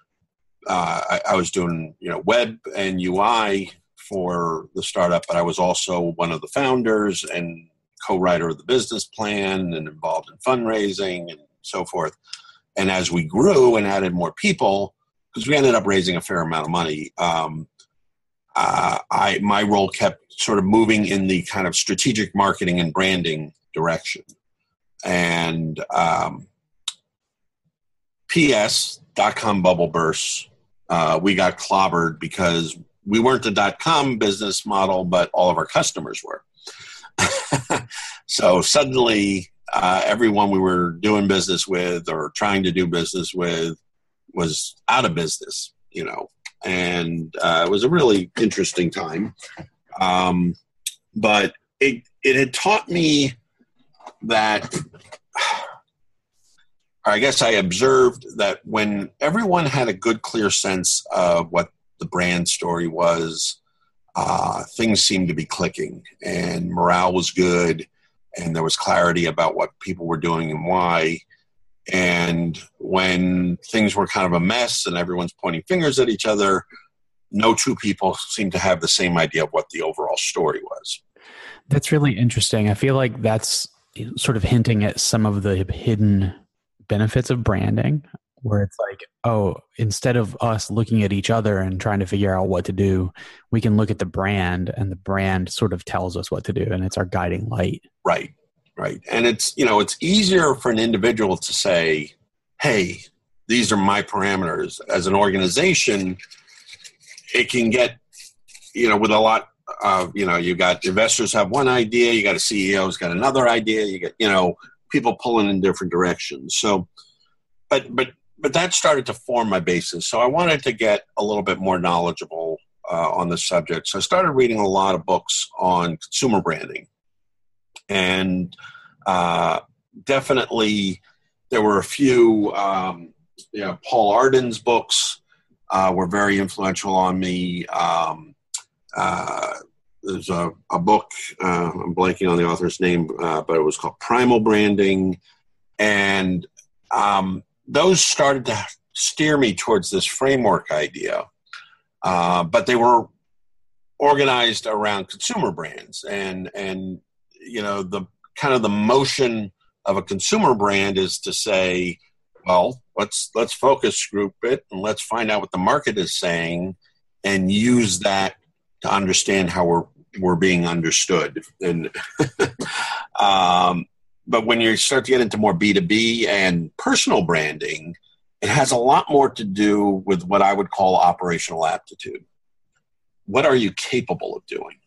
uh, I, I was doing you know web and ui for the startup, but I was also one of the founders and co-writer of the business plan and involved in fundraising and so forth. And as we grew and added more people, because we ended up raising a fair amount of money, um, uh, I my role kept sort of moving in the kind of strategic marketing and branding direction. And um, PS dot com bubble bursts. Uh, we got clobbered because we weren't the dot com business model, but all of our customers were. so suddenly, uh, everyone we were doing business with or trying to do business with was out of business, you know, and uh, it was a really interesting time. Um, but it it had taught me that. I guess I observed that when everyone had a good, clear sense of what the brand story was. Uh, things seemed to be clicking, and morale was good, and there was clarity about what people were doing and why. And when things were kind of a mess and everyone's pointing fingers at each other, no two people seemed to have the same idea of what the overall story was. That's really interesting. I feel like that's sort of hinting at some of the hidden benefits of branding where it's like, oh, instead of us looking at each other and trying to figure out what to do, we can look at the brand and the brand sort of tells us what to do and it's our guiding light. Right. Right. And it's, you know, it's easier for an individual to say, hey, these are my parameters. As an organization, it can get, you know, with a lot of, you know, you got investors have one idea, you got a CEO's got another idea, you get, you know, people pulling in different directions. So, but, but but that started to form my basis. So I wanted to get a little bit more knowledgeable uh, on the subject. So I started reading a lot of books on consumer branding, and uh, definitely there were a few. Um, you know, Paul Arden's books uh, were very influential on me. Um, uh, there's a, a book, uh, I'm blanking on the author's name, uh, but it was called Primal Branding. And um, those started to steer me towards this framework idea. Uh, but they were organized around consumer brands and and you know the kind of the motion of a consumer brand is to say well let's let's focus group it and let's find out what the market is saying and use that to understand how we're we're being understood and um, but when you start to get into more b2b and personal branding it has a lot more to do with what i would call operational aptitude. What are you capable of doing?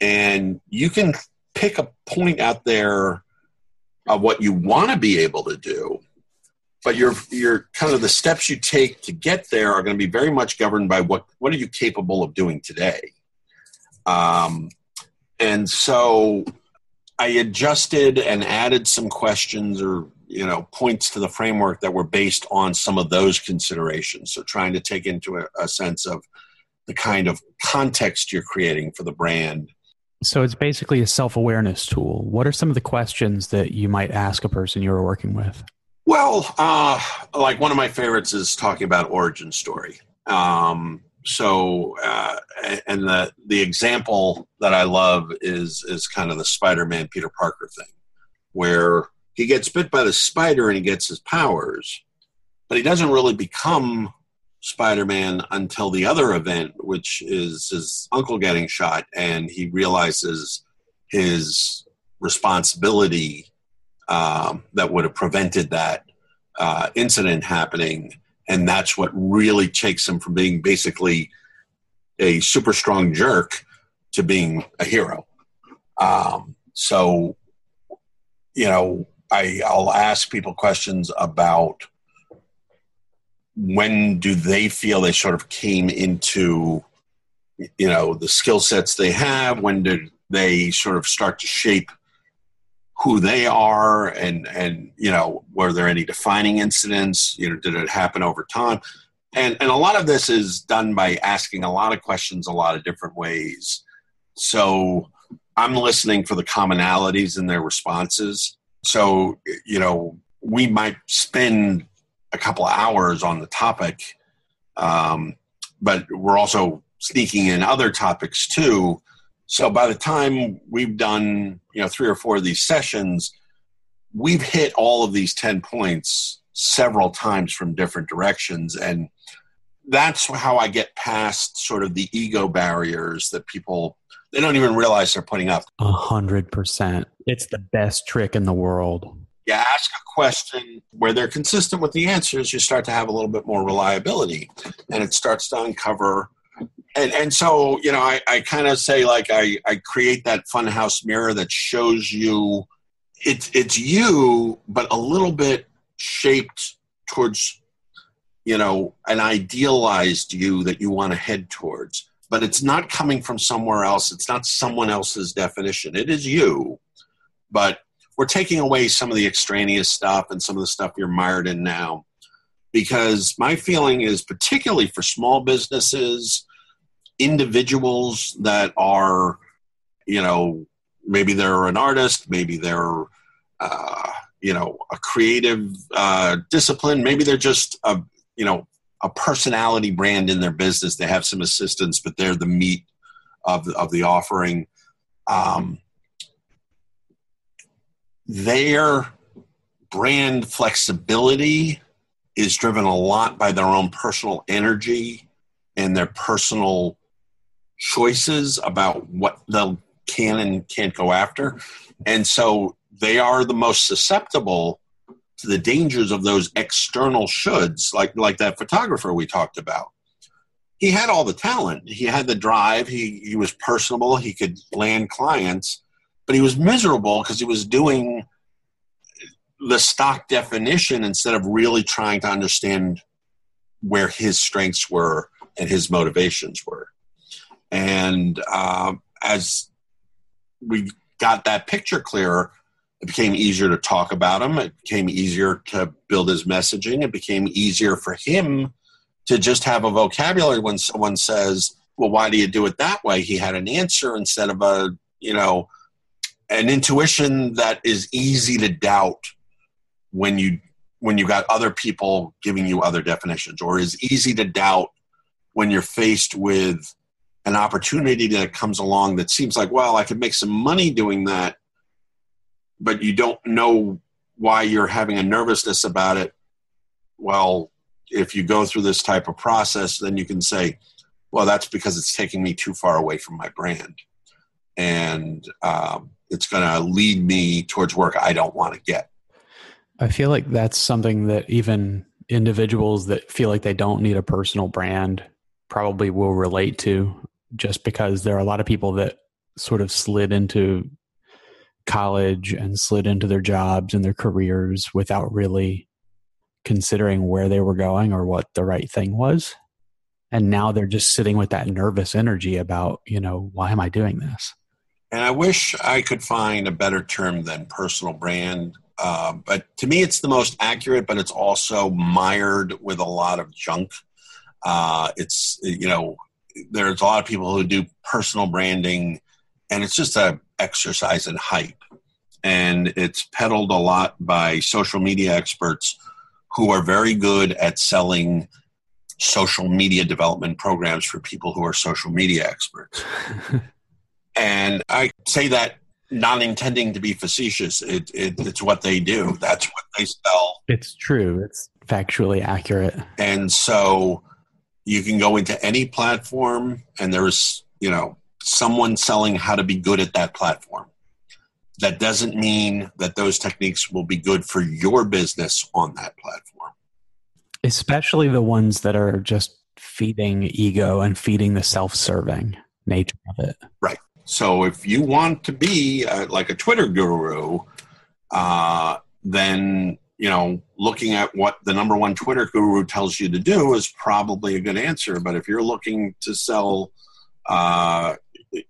And you can pick a point out there of what you want to be able to do but your your kind of the steps you take to get there are going to be very much governed by what what are you capable of doing today? Um, and so i adjusted and added some questions or you know points to the framework that were based on some of those considerations. So trying to take into a, a sense of the kind of context you're creating for the brand. So it's basically a self-awareness tool. What are some of the questions that you might ask a person you're working with? Well, uh, like one of my favorites is talking about origin story. Um, so, uh, and the the example that I love is is kind of the Spider-Man Peter Parker thing, where he gets bit by the spider and he gets his powers, but he doesn't really become Spider-Man until the other event, which is his uncle getting shot, and he realizes his responsibility um, that would have prevented that uh, incident happening. And that's what really takes him from being basically a super strong jerk to being a hero. Um, so, you know, I, I'll ask people questions about when do they feel they sort of came into, you know, the skill sets they have? When did they sort of start to shape – who they are and and you know were there any defining incidents? You know did it happen over time? And and a lot of this is done by asking a lot of questions a lot of different ways. So i'm listening for the commonalities in their responses. So you know we might spend a couple hours on the topic um, but we're also sneaking in other topics too so by the time we've done, you know, three or four of these sessions, we've hit all of these 10 points several times from different directions. And that's how I get past sort of the ego barriers that people they don't even realize they're putting up. A hundred percent. It's the best trick in the world. You ask a question where they're consistent with the answers, you start to have a little bit more reliability. And it starts to uncover and and so you know i, I kind of say like I, I create that funhouse mirror that shows you it's it's you but a little bit shaped towards you know an idealized you that you want to head towards. But it's not coming from somewhere else. It's not someone else's definition. It is you. But we're taking away some of the extraneous stuff and some of the stuff you're mired in now. Because my feeling is particularly for small businesses individuals that are, you know, maybe they're an artist, maybe they're, uh, you know, a creative uh, discipline, maybe they're just a, you know, a personality brand in their business. They have some assistants, but they're the meat of the, of the offering. Um, their brand flexibility is driven a lot by their own personal energy and their personal choices about what they can and can't go after. And so they are the most susceptible to the dangers of those external shoulds, like, like that photographer we talked about. He had all the talent, he had the drive, he, he was personable, he could land clients, but he was miserable because he was doing the stock definition instead of really trying to understand where his strengths were and his motivations were. And uh, as we got that picture clearer, it became easier to talk about him. It became easier to build his messaging. It became easier for him to just have a vocabulary when someone says, well, why do you do it that way? He had an answer instead of a, you know, an intuition that is easy to doubt when you when you got other people giving you other definitions or is easy to doubt when you're faced with an opportunity that comes along that seems like, well, I could make some money doing that, but you don't know why you're having a nervousness about it. Well, if you go through this type of process, then you can say, well, that's because it's taking me too far away from my brand. And um, it's going to lead me towards work I don't want to get. I feel like that's something that even individuals that feel like they don't need a personal brand probably will relate to just because there are a lot of people that sort of slid into college and slid into their jobs and their careers without really considering where they were going or what the right thing was. And now they're just sitting with that nervous energy about, you know, why am I doing this? And I wish I could find a better term than personal brand. Uh, but to me, it's the most accurate, but it's also mired with a lot of junk. Uh, it's, you know, there's a lot of people who do personal branding, and it's just a exercise in hype. And it's peddled a lot by social media experts who are very good at selling social media development programs for people who are social media experts. and I say that not intending to be facetious. It, it, it's what they do. That's what they sell. It's true. It's factually accurate. And so you can go into any platform and there's you know someone selling how to be good at that platform. That doesn't mean that those techniques will be good for your business on that platform. Especially the ones that are just feeding ego and feeding the self-serving nature of it. Right. So if you want to be uh, like a twitter guru uh, then you know, looking at what the number one Twitter guru tells you to do is probably a good answer. But if you're looking to sell, uh,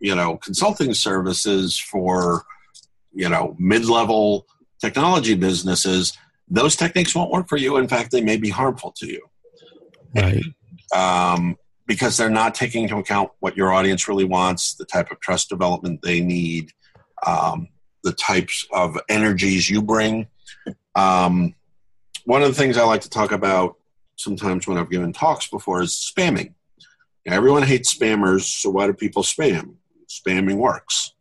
you know, consulting services for, you know, mid level technology businesses, those techniques won't work for you. In fact, they may be harmful to you. Right. Um, because they're not taking into account what your audience really wants, the type of trust development they need, um, the types of energies you bring. Um, one of the things I like to talk about sometimes when I've given talks before is spamming. everyone hates spammers, so why do people spam? Spamming works.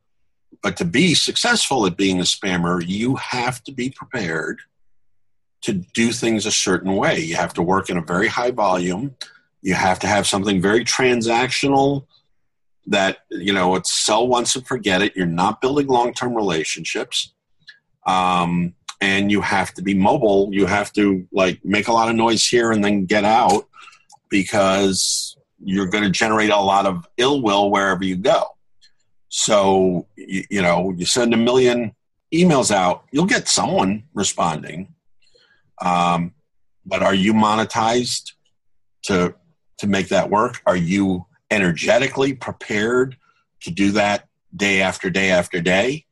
But to be successful at being a spammer, you have to be prepared to do things a certain way. You have to work in a very high volume. You have to have something very transactional that, you know, it's sell once and forget it. You're not building long term relationships. Um, and you have to be mobile. You have to like make a lot of noise here and then get out because you're going to generate a lot of ill will wherever you go. So, you, you, know, you send a million emails out, you'll get someone responding. Um, but are you monetized to to make that work? Are you energetically prepared to do that day after day after day?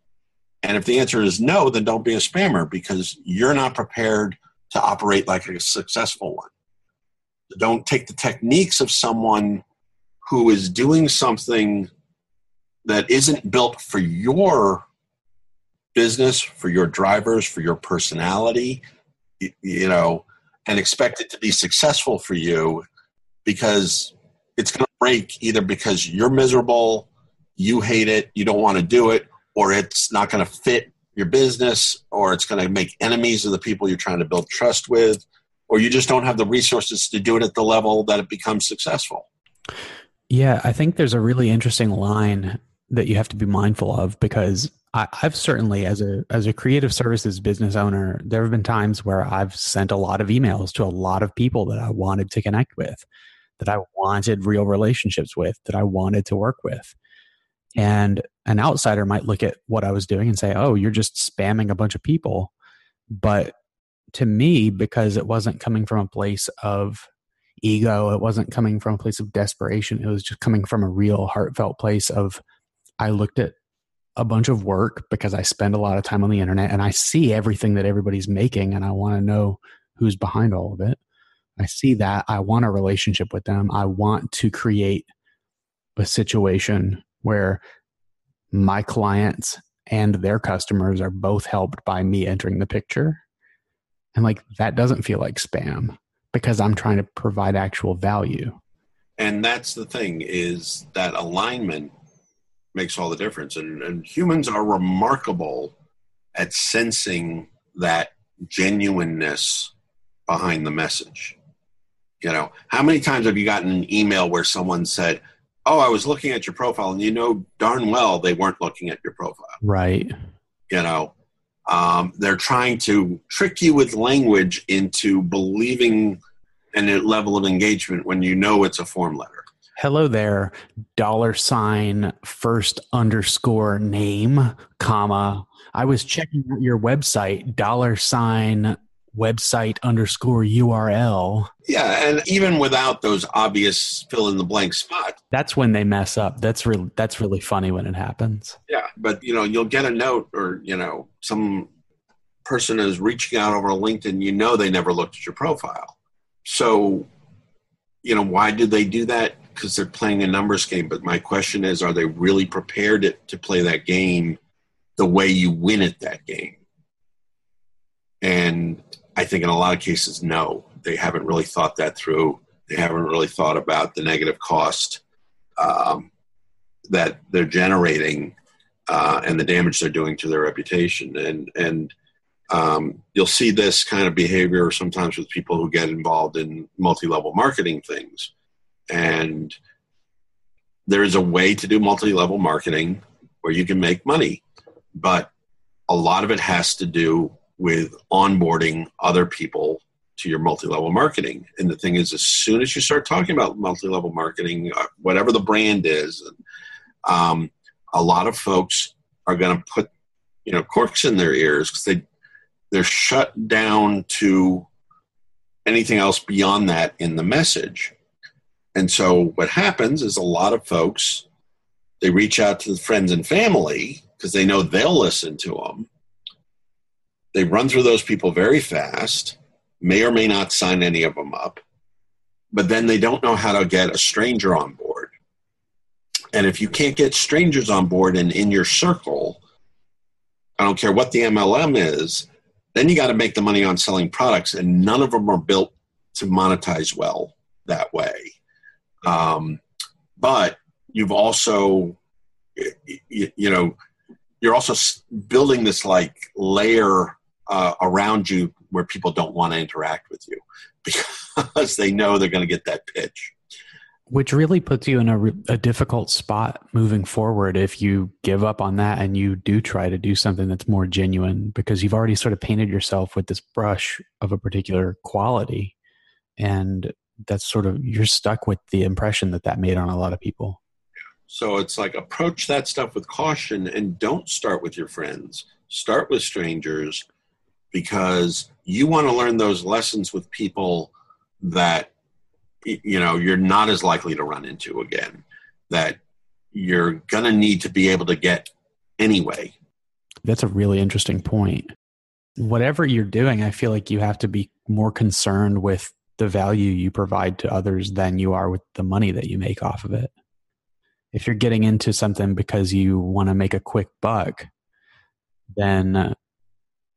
And if the answer is no, then don't be a spammer because you're not prepared to operate like a successful one. Don't take the techniques of someone who is doing something that isn't built for your business, for your drivers, for your personality, you know, and expect it to be successful for you because it's going to break either because you're miserable, you hate it, you don't want to do it, or it's not going to fit your business, or it's going to make enemies of the people you're trying to build trust with, or you just don't have the resources to do it at the level that it becomes successful. Yeah, I think there's a really interesting line that you have to be mindful of because I, have certainly, as a as a creative services business owner, there have been times where I've sent a lot of emails to a lot of people that I wanted to connect with, that I wanted real relationships with, that I wanted to work with, and an outsider might look at what I was doing and say, oh, you're just spamming a bunch of people. But to me, because it wasn't coming from a place of ego, it wasn't coming from a place of desperation, it was just coming from a real heartfelt place of, I looked at a bunch of work because I spend a lot of time on the internet and I see everything that everybody's making and I want to know who's behind all of it. I see that. I want a relationship with them. I want to create a situation where my clients and their customers are both helped by me entering the picture. And like that doesn't feel like spam because I'm trying to provide actual value. and that's the thing is that alignment makes all the difference and, and humans are remarkable at sensing that genuineness behind the message you know how many times have you gotten an email where someone said oh i was looking at your profile and you know darn well they weren't looking at your profile. Right. You know um, they're trying to trick you with language into believing in a level of engagement when you know it's a form letter. Hello there dollar sign first underscore name comma. I was checking out your website dollar sign website underscore url yeah and even without those obvious fill in the blank spots. That's when they mess up. That's really that's really funny when it happens. Yeah but you know you'll get a note or you know some person is reaching out over linkedin you know they never looked at your profile. So you know why do they do that? Because they're playing a numbers game but my question is are they really prepared to, to play that game the way you win at that game? And I think in a lot of cases, no, they haven't really thought that through. They haven't really thought about the negative cost um, that they're generating uh, and the damage they're doing to their reputation. And and um, you'll see this kind of behavior sometimes with people who get involved in multi-level marketing things. And there is a way to do multi-level marketing where you can make money, but a lot of it has to do with onboarding other people to your multi-level marketing. And the thing is, as soon as you start talking about multi-level marketing, uh, whatever the brand is, um, a lot of folks are going to put you know corks in their ears because they they're shut down to anything else beyond that in the message. And so what happens is a lot of folks they reach out to the friends and family because they know they'll listen to them they run through those people very fast, may or may not sign any of them up, but then they don't know how to get a stranger on board. And if you can't get strangers on board and in your circle, I don't care what the MLM is, then you got to make the money on selling products, and none of them are built to monetize well that way. Um, but you've also, you, you know, you're also building this like layer uh, around you where people don't want to interact with you because they know they're going to get that pitch. Which really puts you in a, a difficult spot moving forward if you give up on that and you do try to do something that's more genuine because you've already sort of painted yourself with this brush of a particular quality. And that's sort of, you're stuck with the impression that that made on a lot of people. So it's like approach that stuff with caution and don't start with your friends. Start with strangers because you want to learn those lessons with people that you know you're not as likely to run into again that you're going to need to be able to get anyway. That's a really interesting point. Whatever you're doing i feel like you have to be more concerned with the value you provide to others than you are with the money that you make off of it. If you're getting into something because you want to make a quick buck then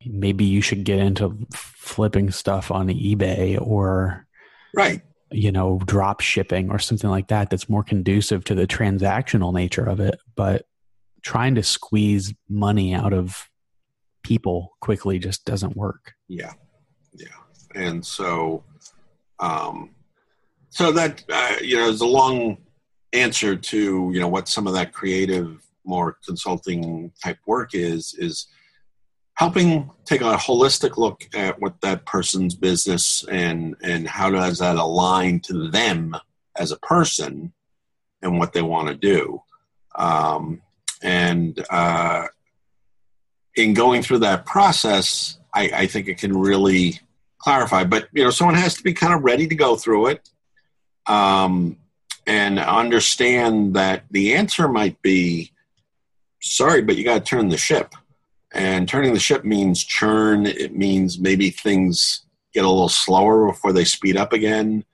maybe you should get into flipping stuff on eBay or right. you know drop shipping or something like that that's more conducive to the transactional nature of it but trying to squeeze money out of people quickly just doesn't work. Yeah. Yeah. And so um so that uh, you know is a long answer to you know what some of that creative more consulting type work is is helping take a holistic look at what that person's business and and how does that align to them as a person and what they want to do. Um, and uh, in going through that process I, I think it can really clarify but you know someone has to be kind of ready to go through it um, and understand that the answer might be sorry but you got to turn the ship and turning the ship means churn. It means maybe things get a little slower before they speed up again.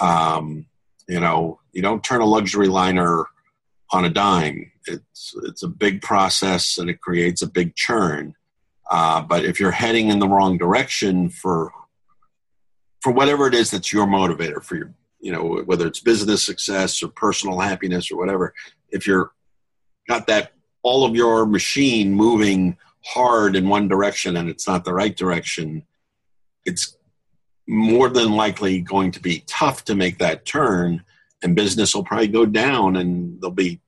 Um, you know, you don't turn a luxury liner on a dime. It's it's a big process and it creates a big churn. Uh, but if you're heading in the wrong direction for for whatever it is that's your motivator for your you know, whether it's business success or personal happiness or whatever, if you're got that all of your machine moving hard in one direction and it's not the right direction, it's more than likely going to be tough to make that turn and business will probably go down and there'll be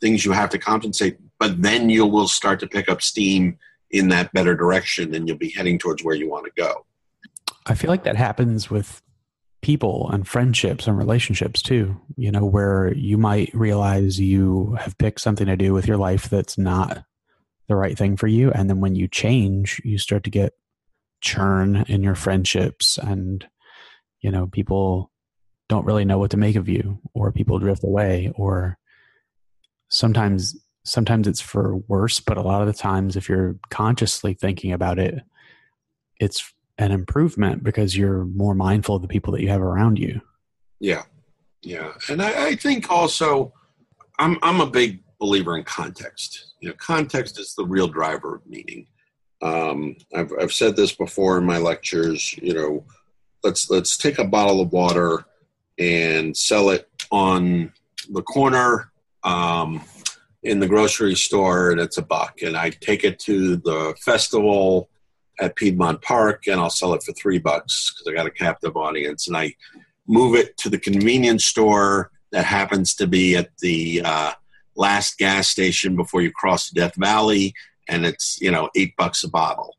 things you have to compensate but then you will start to pick up steam in that better direction and you'll be heading towards where you want to go. I feel like that happens with people and friendships and relationships too you know where you might realize you have picked something to do with your life that's not the right thing for you and then when you change you start to get churn in your friendships and you know people don't really know what to make of you or people drift away or sometimes sometimes it's for worse but a lot of the times if you're consciously thinking about it it's an improvement because you're more mindful of the people that you have around you. Yeah. Yeah. And i, I think also i'm i'm a big believer in context you know context is the real driver of meaning um, I've, I've said this before in my lectures. You know, let's let's take a bottle of water and sell it on the corner um, in the grocery store, and it's a buck. And I take it to the festival at Piedmont Park, and I'll sell it for three bucks because I got a captive audience. And I move it to the convenience store that happens to be at the uh, last gas station before you cross Death Valley and it's you know eight bucks a bottle.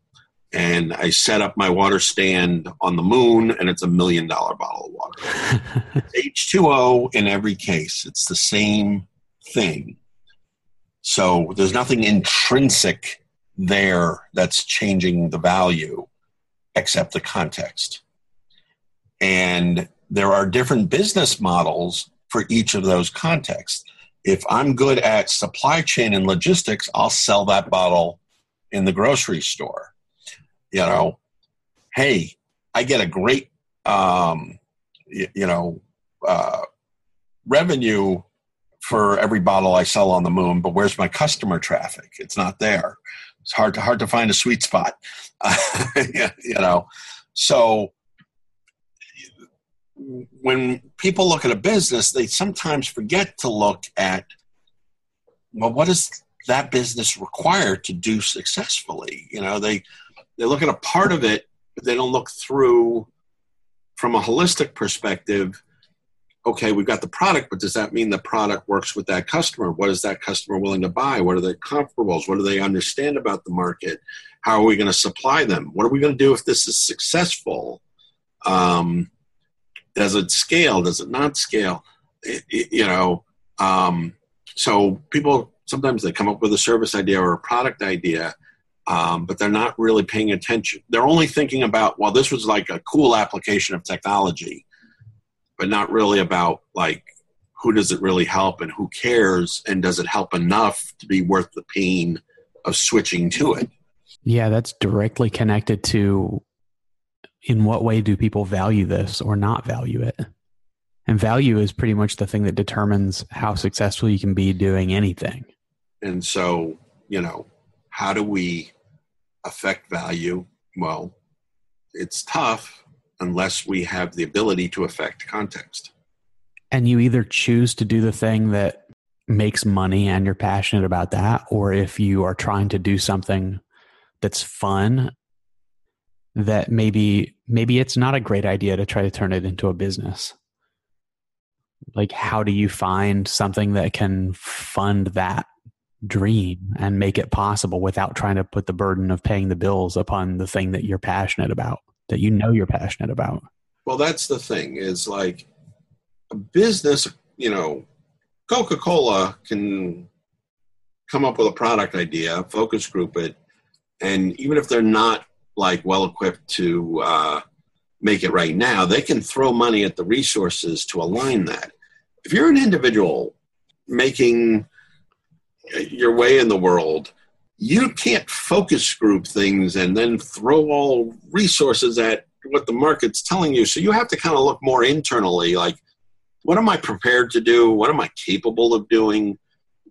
And i set up my water stand on the moon and it's a million dollar bottle of water. H2o in every case it's the same thing. So there's nothing intrinsic there that's changing the value except the context. And there are different business models for each of those contexts if I'm good at supply chain and logistics, I'll sell that bottle in the grocery store. You know, hey, I get a great, um, you, you know, uh, revenue for every bottle I sell on the moon, but where's my customer traffic? It's not there. It's hard to hard to find a sweet spot. you know, so when people look at a business, they sometimes forget to look at, well, what does that business require to do successfully? You know, they they look at a part of it, but they don't look through from a holistic perspective. Okay, we've got the product, but does that mean the product works with that customer? What is that customer willing to buy? What are their comparables? What do they understand about the market? How are we going to supply them? What are we going to do if this is successful? Um, does it scale? Does it not scale? It, it, you know, um, so people sometimes they come up with a service idea or a product idea, um, but they're not really paying attention. They're only thinking about, well, this was like a cool application of technology, but not really about like who does it really help and who cares and does it help enough to be worth the pain of switching to it. Yeah, that's directly connected to in what way do people value this or not value it? And value is pretty much the thing that determines how successful you can be doing anything. And so, you know, how do we affect value? Well, it's tough unless we have the ability to affect context. And you either choose to do the thing that makes money and you're passionate about that, or if you are trying to do something that's fun that maybe maybe it's not a great idea to try to turn it into a business. Like how do you find something that can fund that dream and make it possible without trying to put the burden of paying the bills upon the thing that you're passionate about that you know you're passionate about? Well that's the thing is like a business you know coca-cola can come up with a product idea focus group it and even if they're not like well equipped to uh, make it right now, they can throw money at the resources to align that. If you're an individual making your way in the world, you can't focus group things and then throw all resources at what the market's telling you. So you have to kind of look more internally like, what am I prepared to do? What am I capable of doing?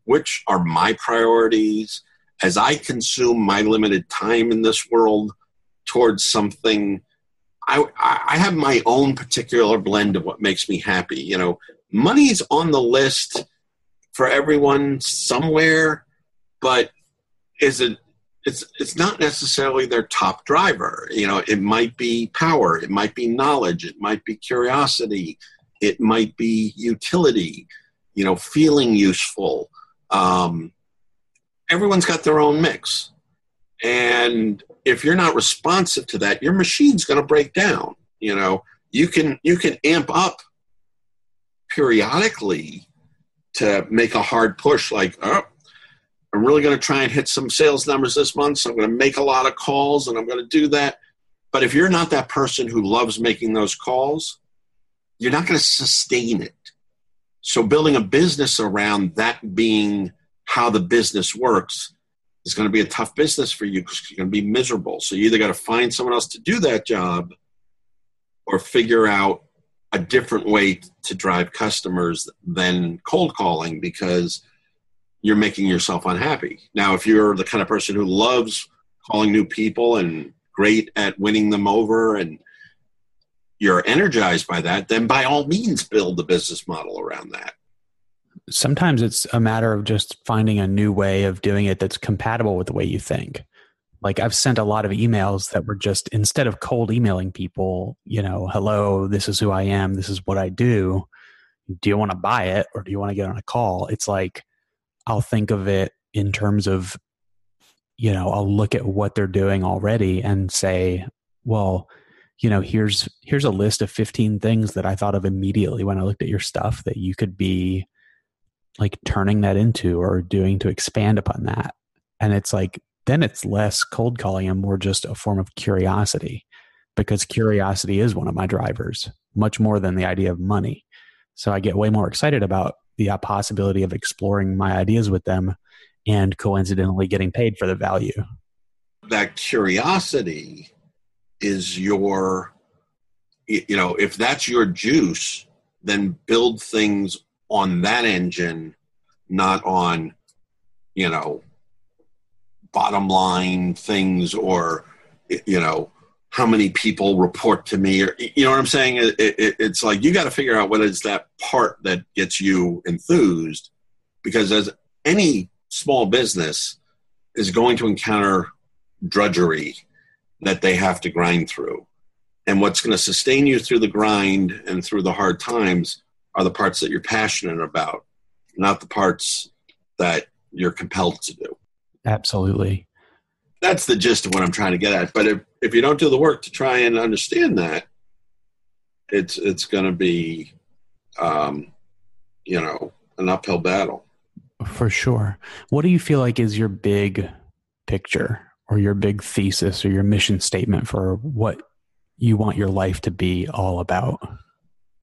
Which are my priorities? As I consume my limited time in this world, towards something I, I have my own particular blend of what makes me happy. You know, money's on the list for everyone somewhere, but is it it's it's not necessarily their top driver. You know, it might be power, it might be knowledge, it might be curiosity, it might be utility. You know, feeling useful. Um, everyone's got their own mix, and if you're not responsive to that, your machine's going to break down. You know, you can you can amp up periodically to make a hard push, like, oh, I'm really going to try and hit some sales numbers this month. So I'm going to make a lot of calls and I'm going to do that. But if you're not that person who loves making those calls, you're not going to sustain it. So building a business around that being how the business works is going to be a tough business for you because you're going to be miserable. So you either got to find someone else to do that job or figure out a different way to drive customers than cold calling because you're making yourself unhappy. Now, if you're the kind of person who loves calling new people and great at winning them over and you're energized by that, then by all means build the business model around that. Sometimes it's a matter of just finding a new way of doing it that's compatible with the way you think. Like I've sent a lot of emails that were just instead of cold emailing people, you know, hello, this is who I am, this is what I do. Do you want to buy it or do you want to get on a call? It's like I'll think of it in terms of, you know, I'll look at what they're doing already and say, well, you know, here's here's a list of 15 things that I thought of immediately when I looked at your stuff that you could be like turning that into or doing to expand upon that. And it's like then it's less cold calling and more just a form of curiosity because curiosity is one of my drivers much more than the idea of money. So I get way more excited about the uh, possibility of exploring my ideas with them and coincidentally getting paid for the value. That curiosity is your, you know, if that's your juice, then build things on that engine, not on, you know, bottom line things or, you know, how many people report to me or you know what i'm saying? It, it, it's like you got to figure out what is that part that gets you enthused because as any small business is going to encounter drudgery that they have to grind through. And what's going to sustain you through the grind and through the hard times are the parts that you're passionate about not the parts that you're compelled to do absolutely that's the gist of what I'm trying to get at. But if, if you don't do the work to try and understand that, it's it's going to be, um, you know, an uphill battle. For sure. What do you feel like is your big picture or your big thesis or your mission statement for what you want your life to be all about?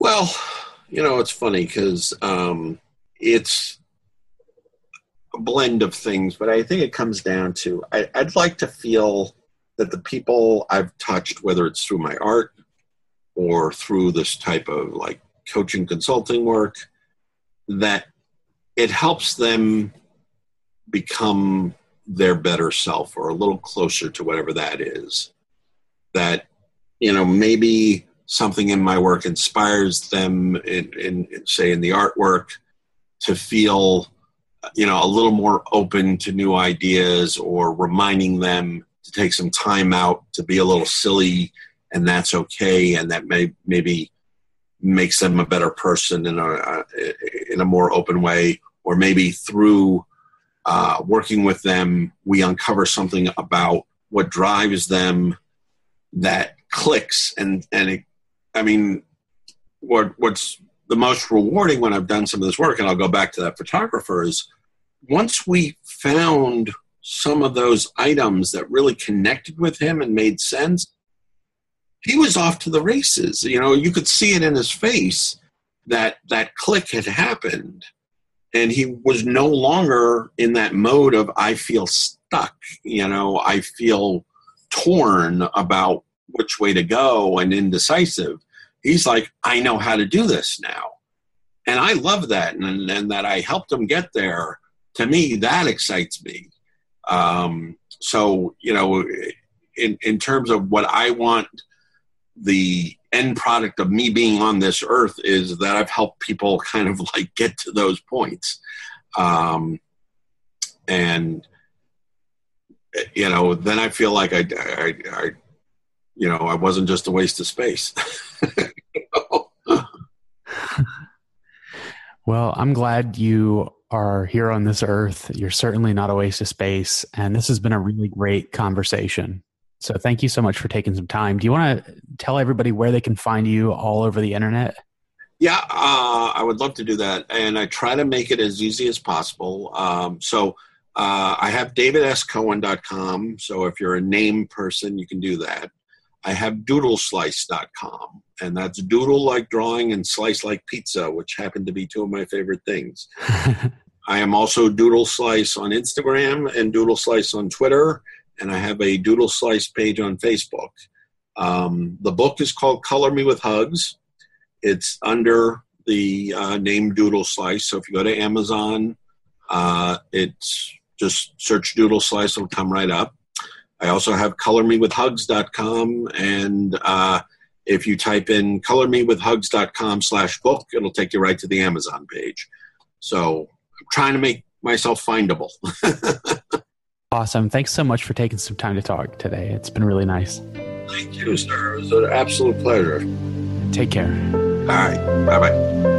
Well, you know, it's funny because um, it's a blend of things, but I think it comes down to I, I'd like to feel that the people I've touched, whether it's through my art or through this type of like coaching consulting work, that it helps them become their better self or a little closer to whatever that is. That, you know, maybe something in my work inspires them in, in, say in the artwork to feel you know a little more open to new ideas or reminding them to take some time out to be a little silly and that's okay and that may maybe makes them a better person in a in a more open way. Or maybe through uh, working with them we uncover something about what drives them that clicks and and it, i mean what what's the most rewarding when I've done some of this work, and I'll go back to that photographer, is once we found some of those items that really connected with him and made sense, he was off to the races. You know, you could see it in his face that that click had happened. And he was no longer in that mode of, I feel stuck. You know, I feel torn about which way to go and indecisive he's like, I know how to do this now. And I love that. And, and that I helped him get there. To me, that excites me. Um, so, you know, in, in terms of what I want the end product of me being on this earth is that I've helped people kind of like get to those points. Um, and, you know, then I feel like I, I, I, you know, I wasn't just a waste of space. well, I'm glad you are here on this earth. You're certainly not a waste of space. And this has been a really great conversation. So thank you so much for taking some time. Do you want to tell everybody where they can find you all over the internet? Yeah, uh, I would love to do that. And I try to make it as easy as possible. Um, so uh, I have davidscohen.com. So if you're a name person, you can do that. I have doodleslice.com, and that's doodle like drawing and slice like pizza, which happen to be two of my favorite things. I am also Doodle Slice on Instagram and Doodle Slice on Twitter and I have a Doodle Slice page on Facebook. Um, the book is called Color Me with Hugs. It's under the uh, name Doodle Slice. So if you go to Amazon, uh, it's just search Doodle Slice, it'll come right up. I also have colormewithhugs.com, and uh, if you type in colormewithhugs.com slash book, it'll take you right to the Amazon page. So I'm trying to make myself findable. Awesome. Thanks so much for taking some time to talk today. It's been really nice. Thank you, sir. It was an absolute pleasure. Take care. All right. Bye bye.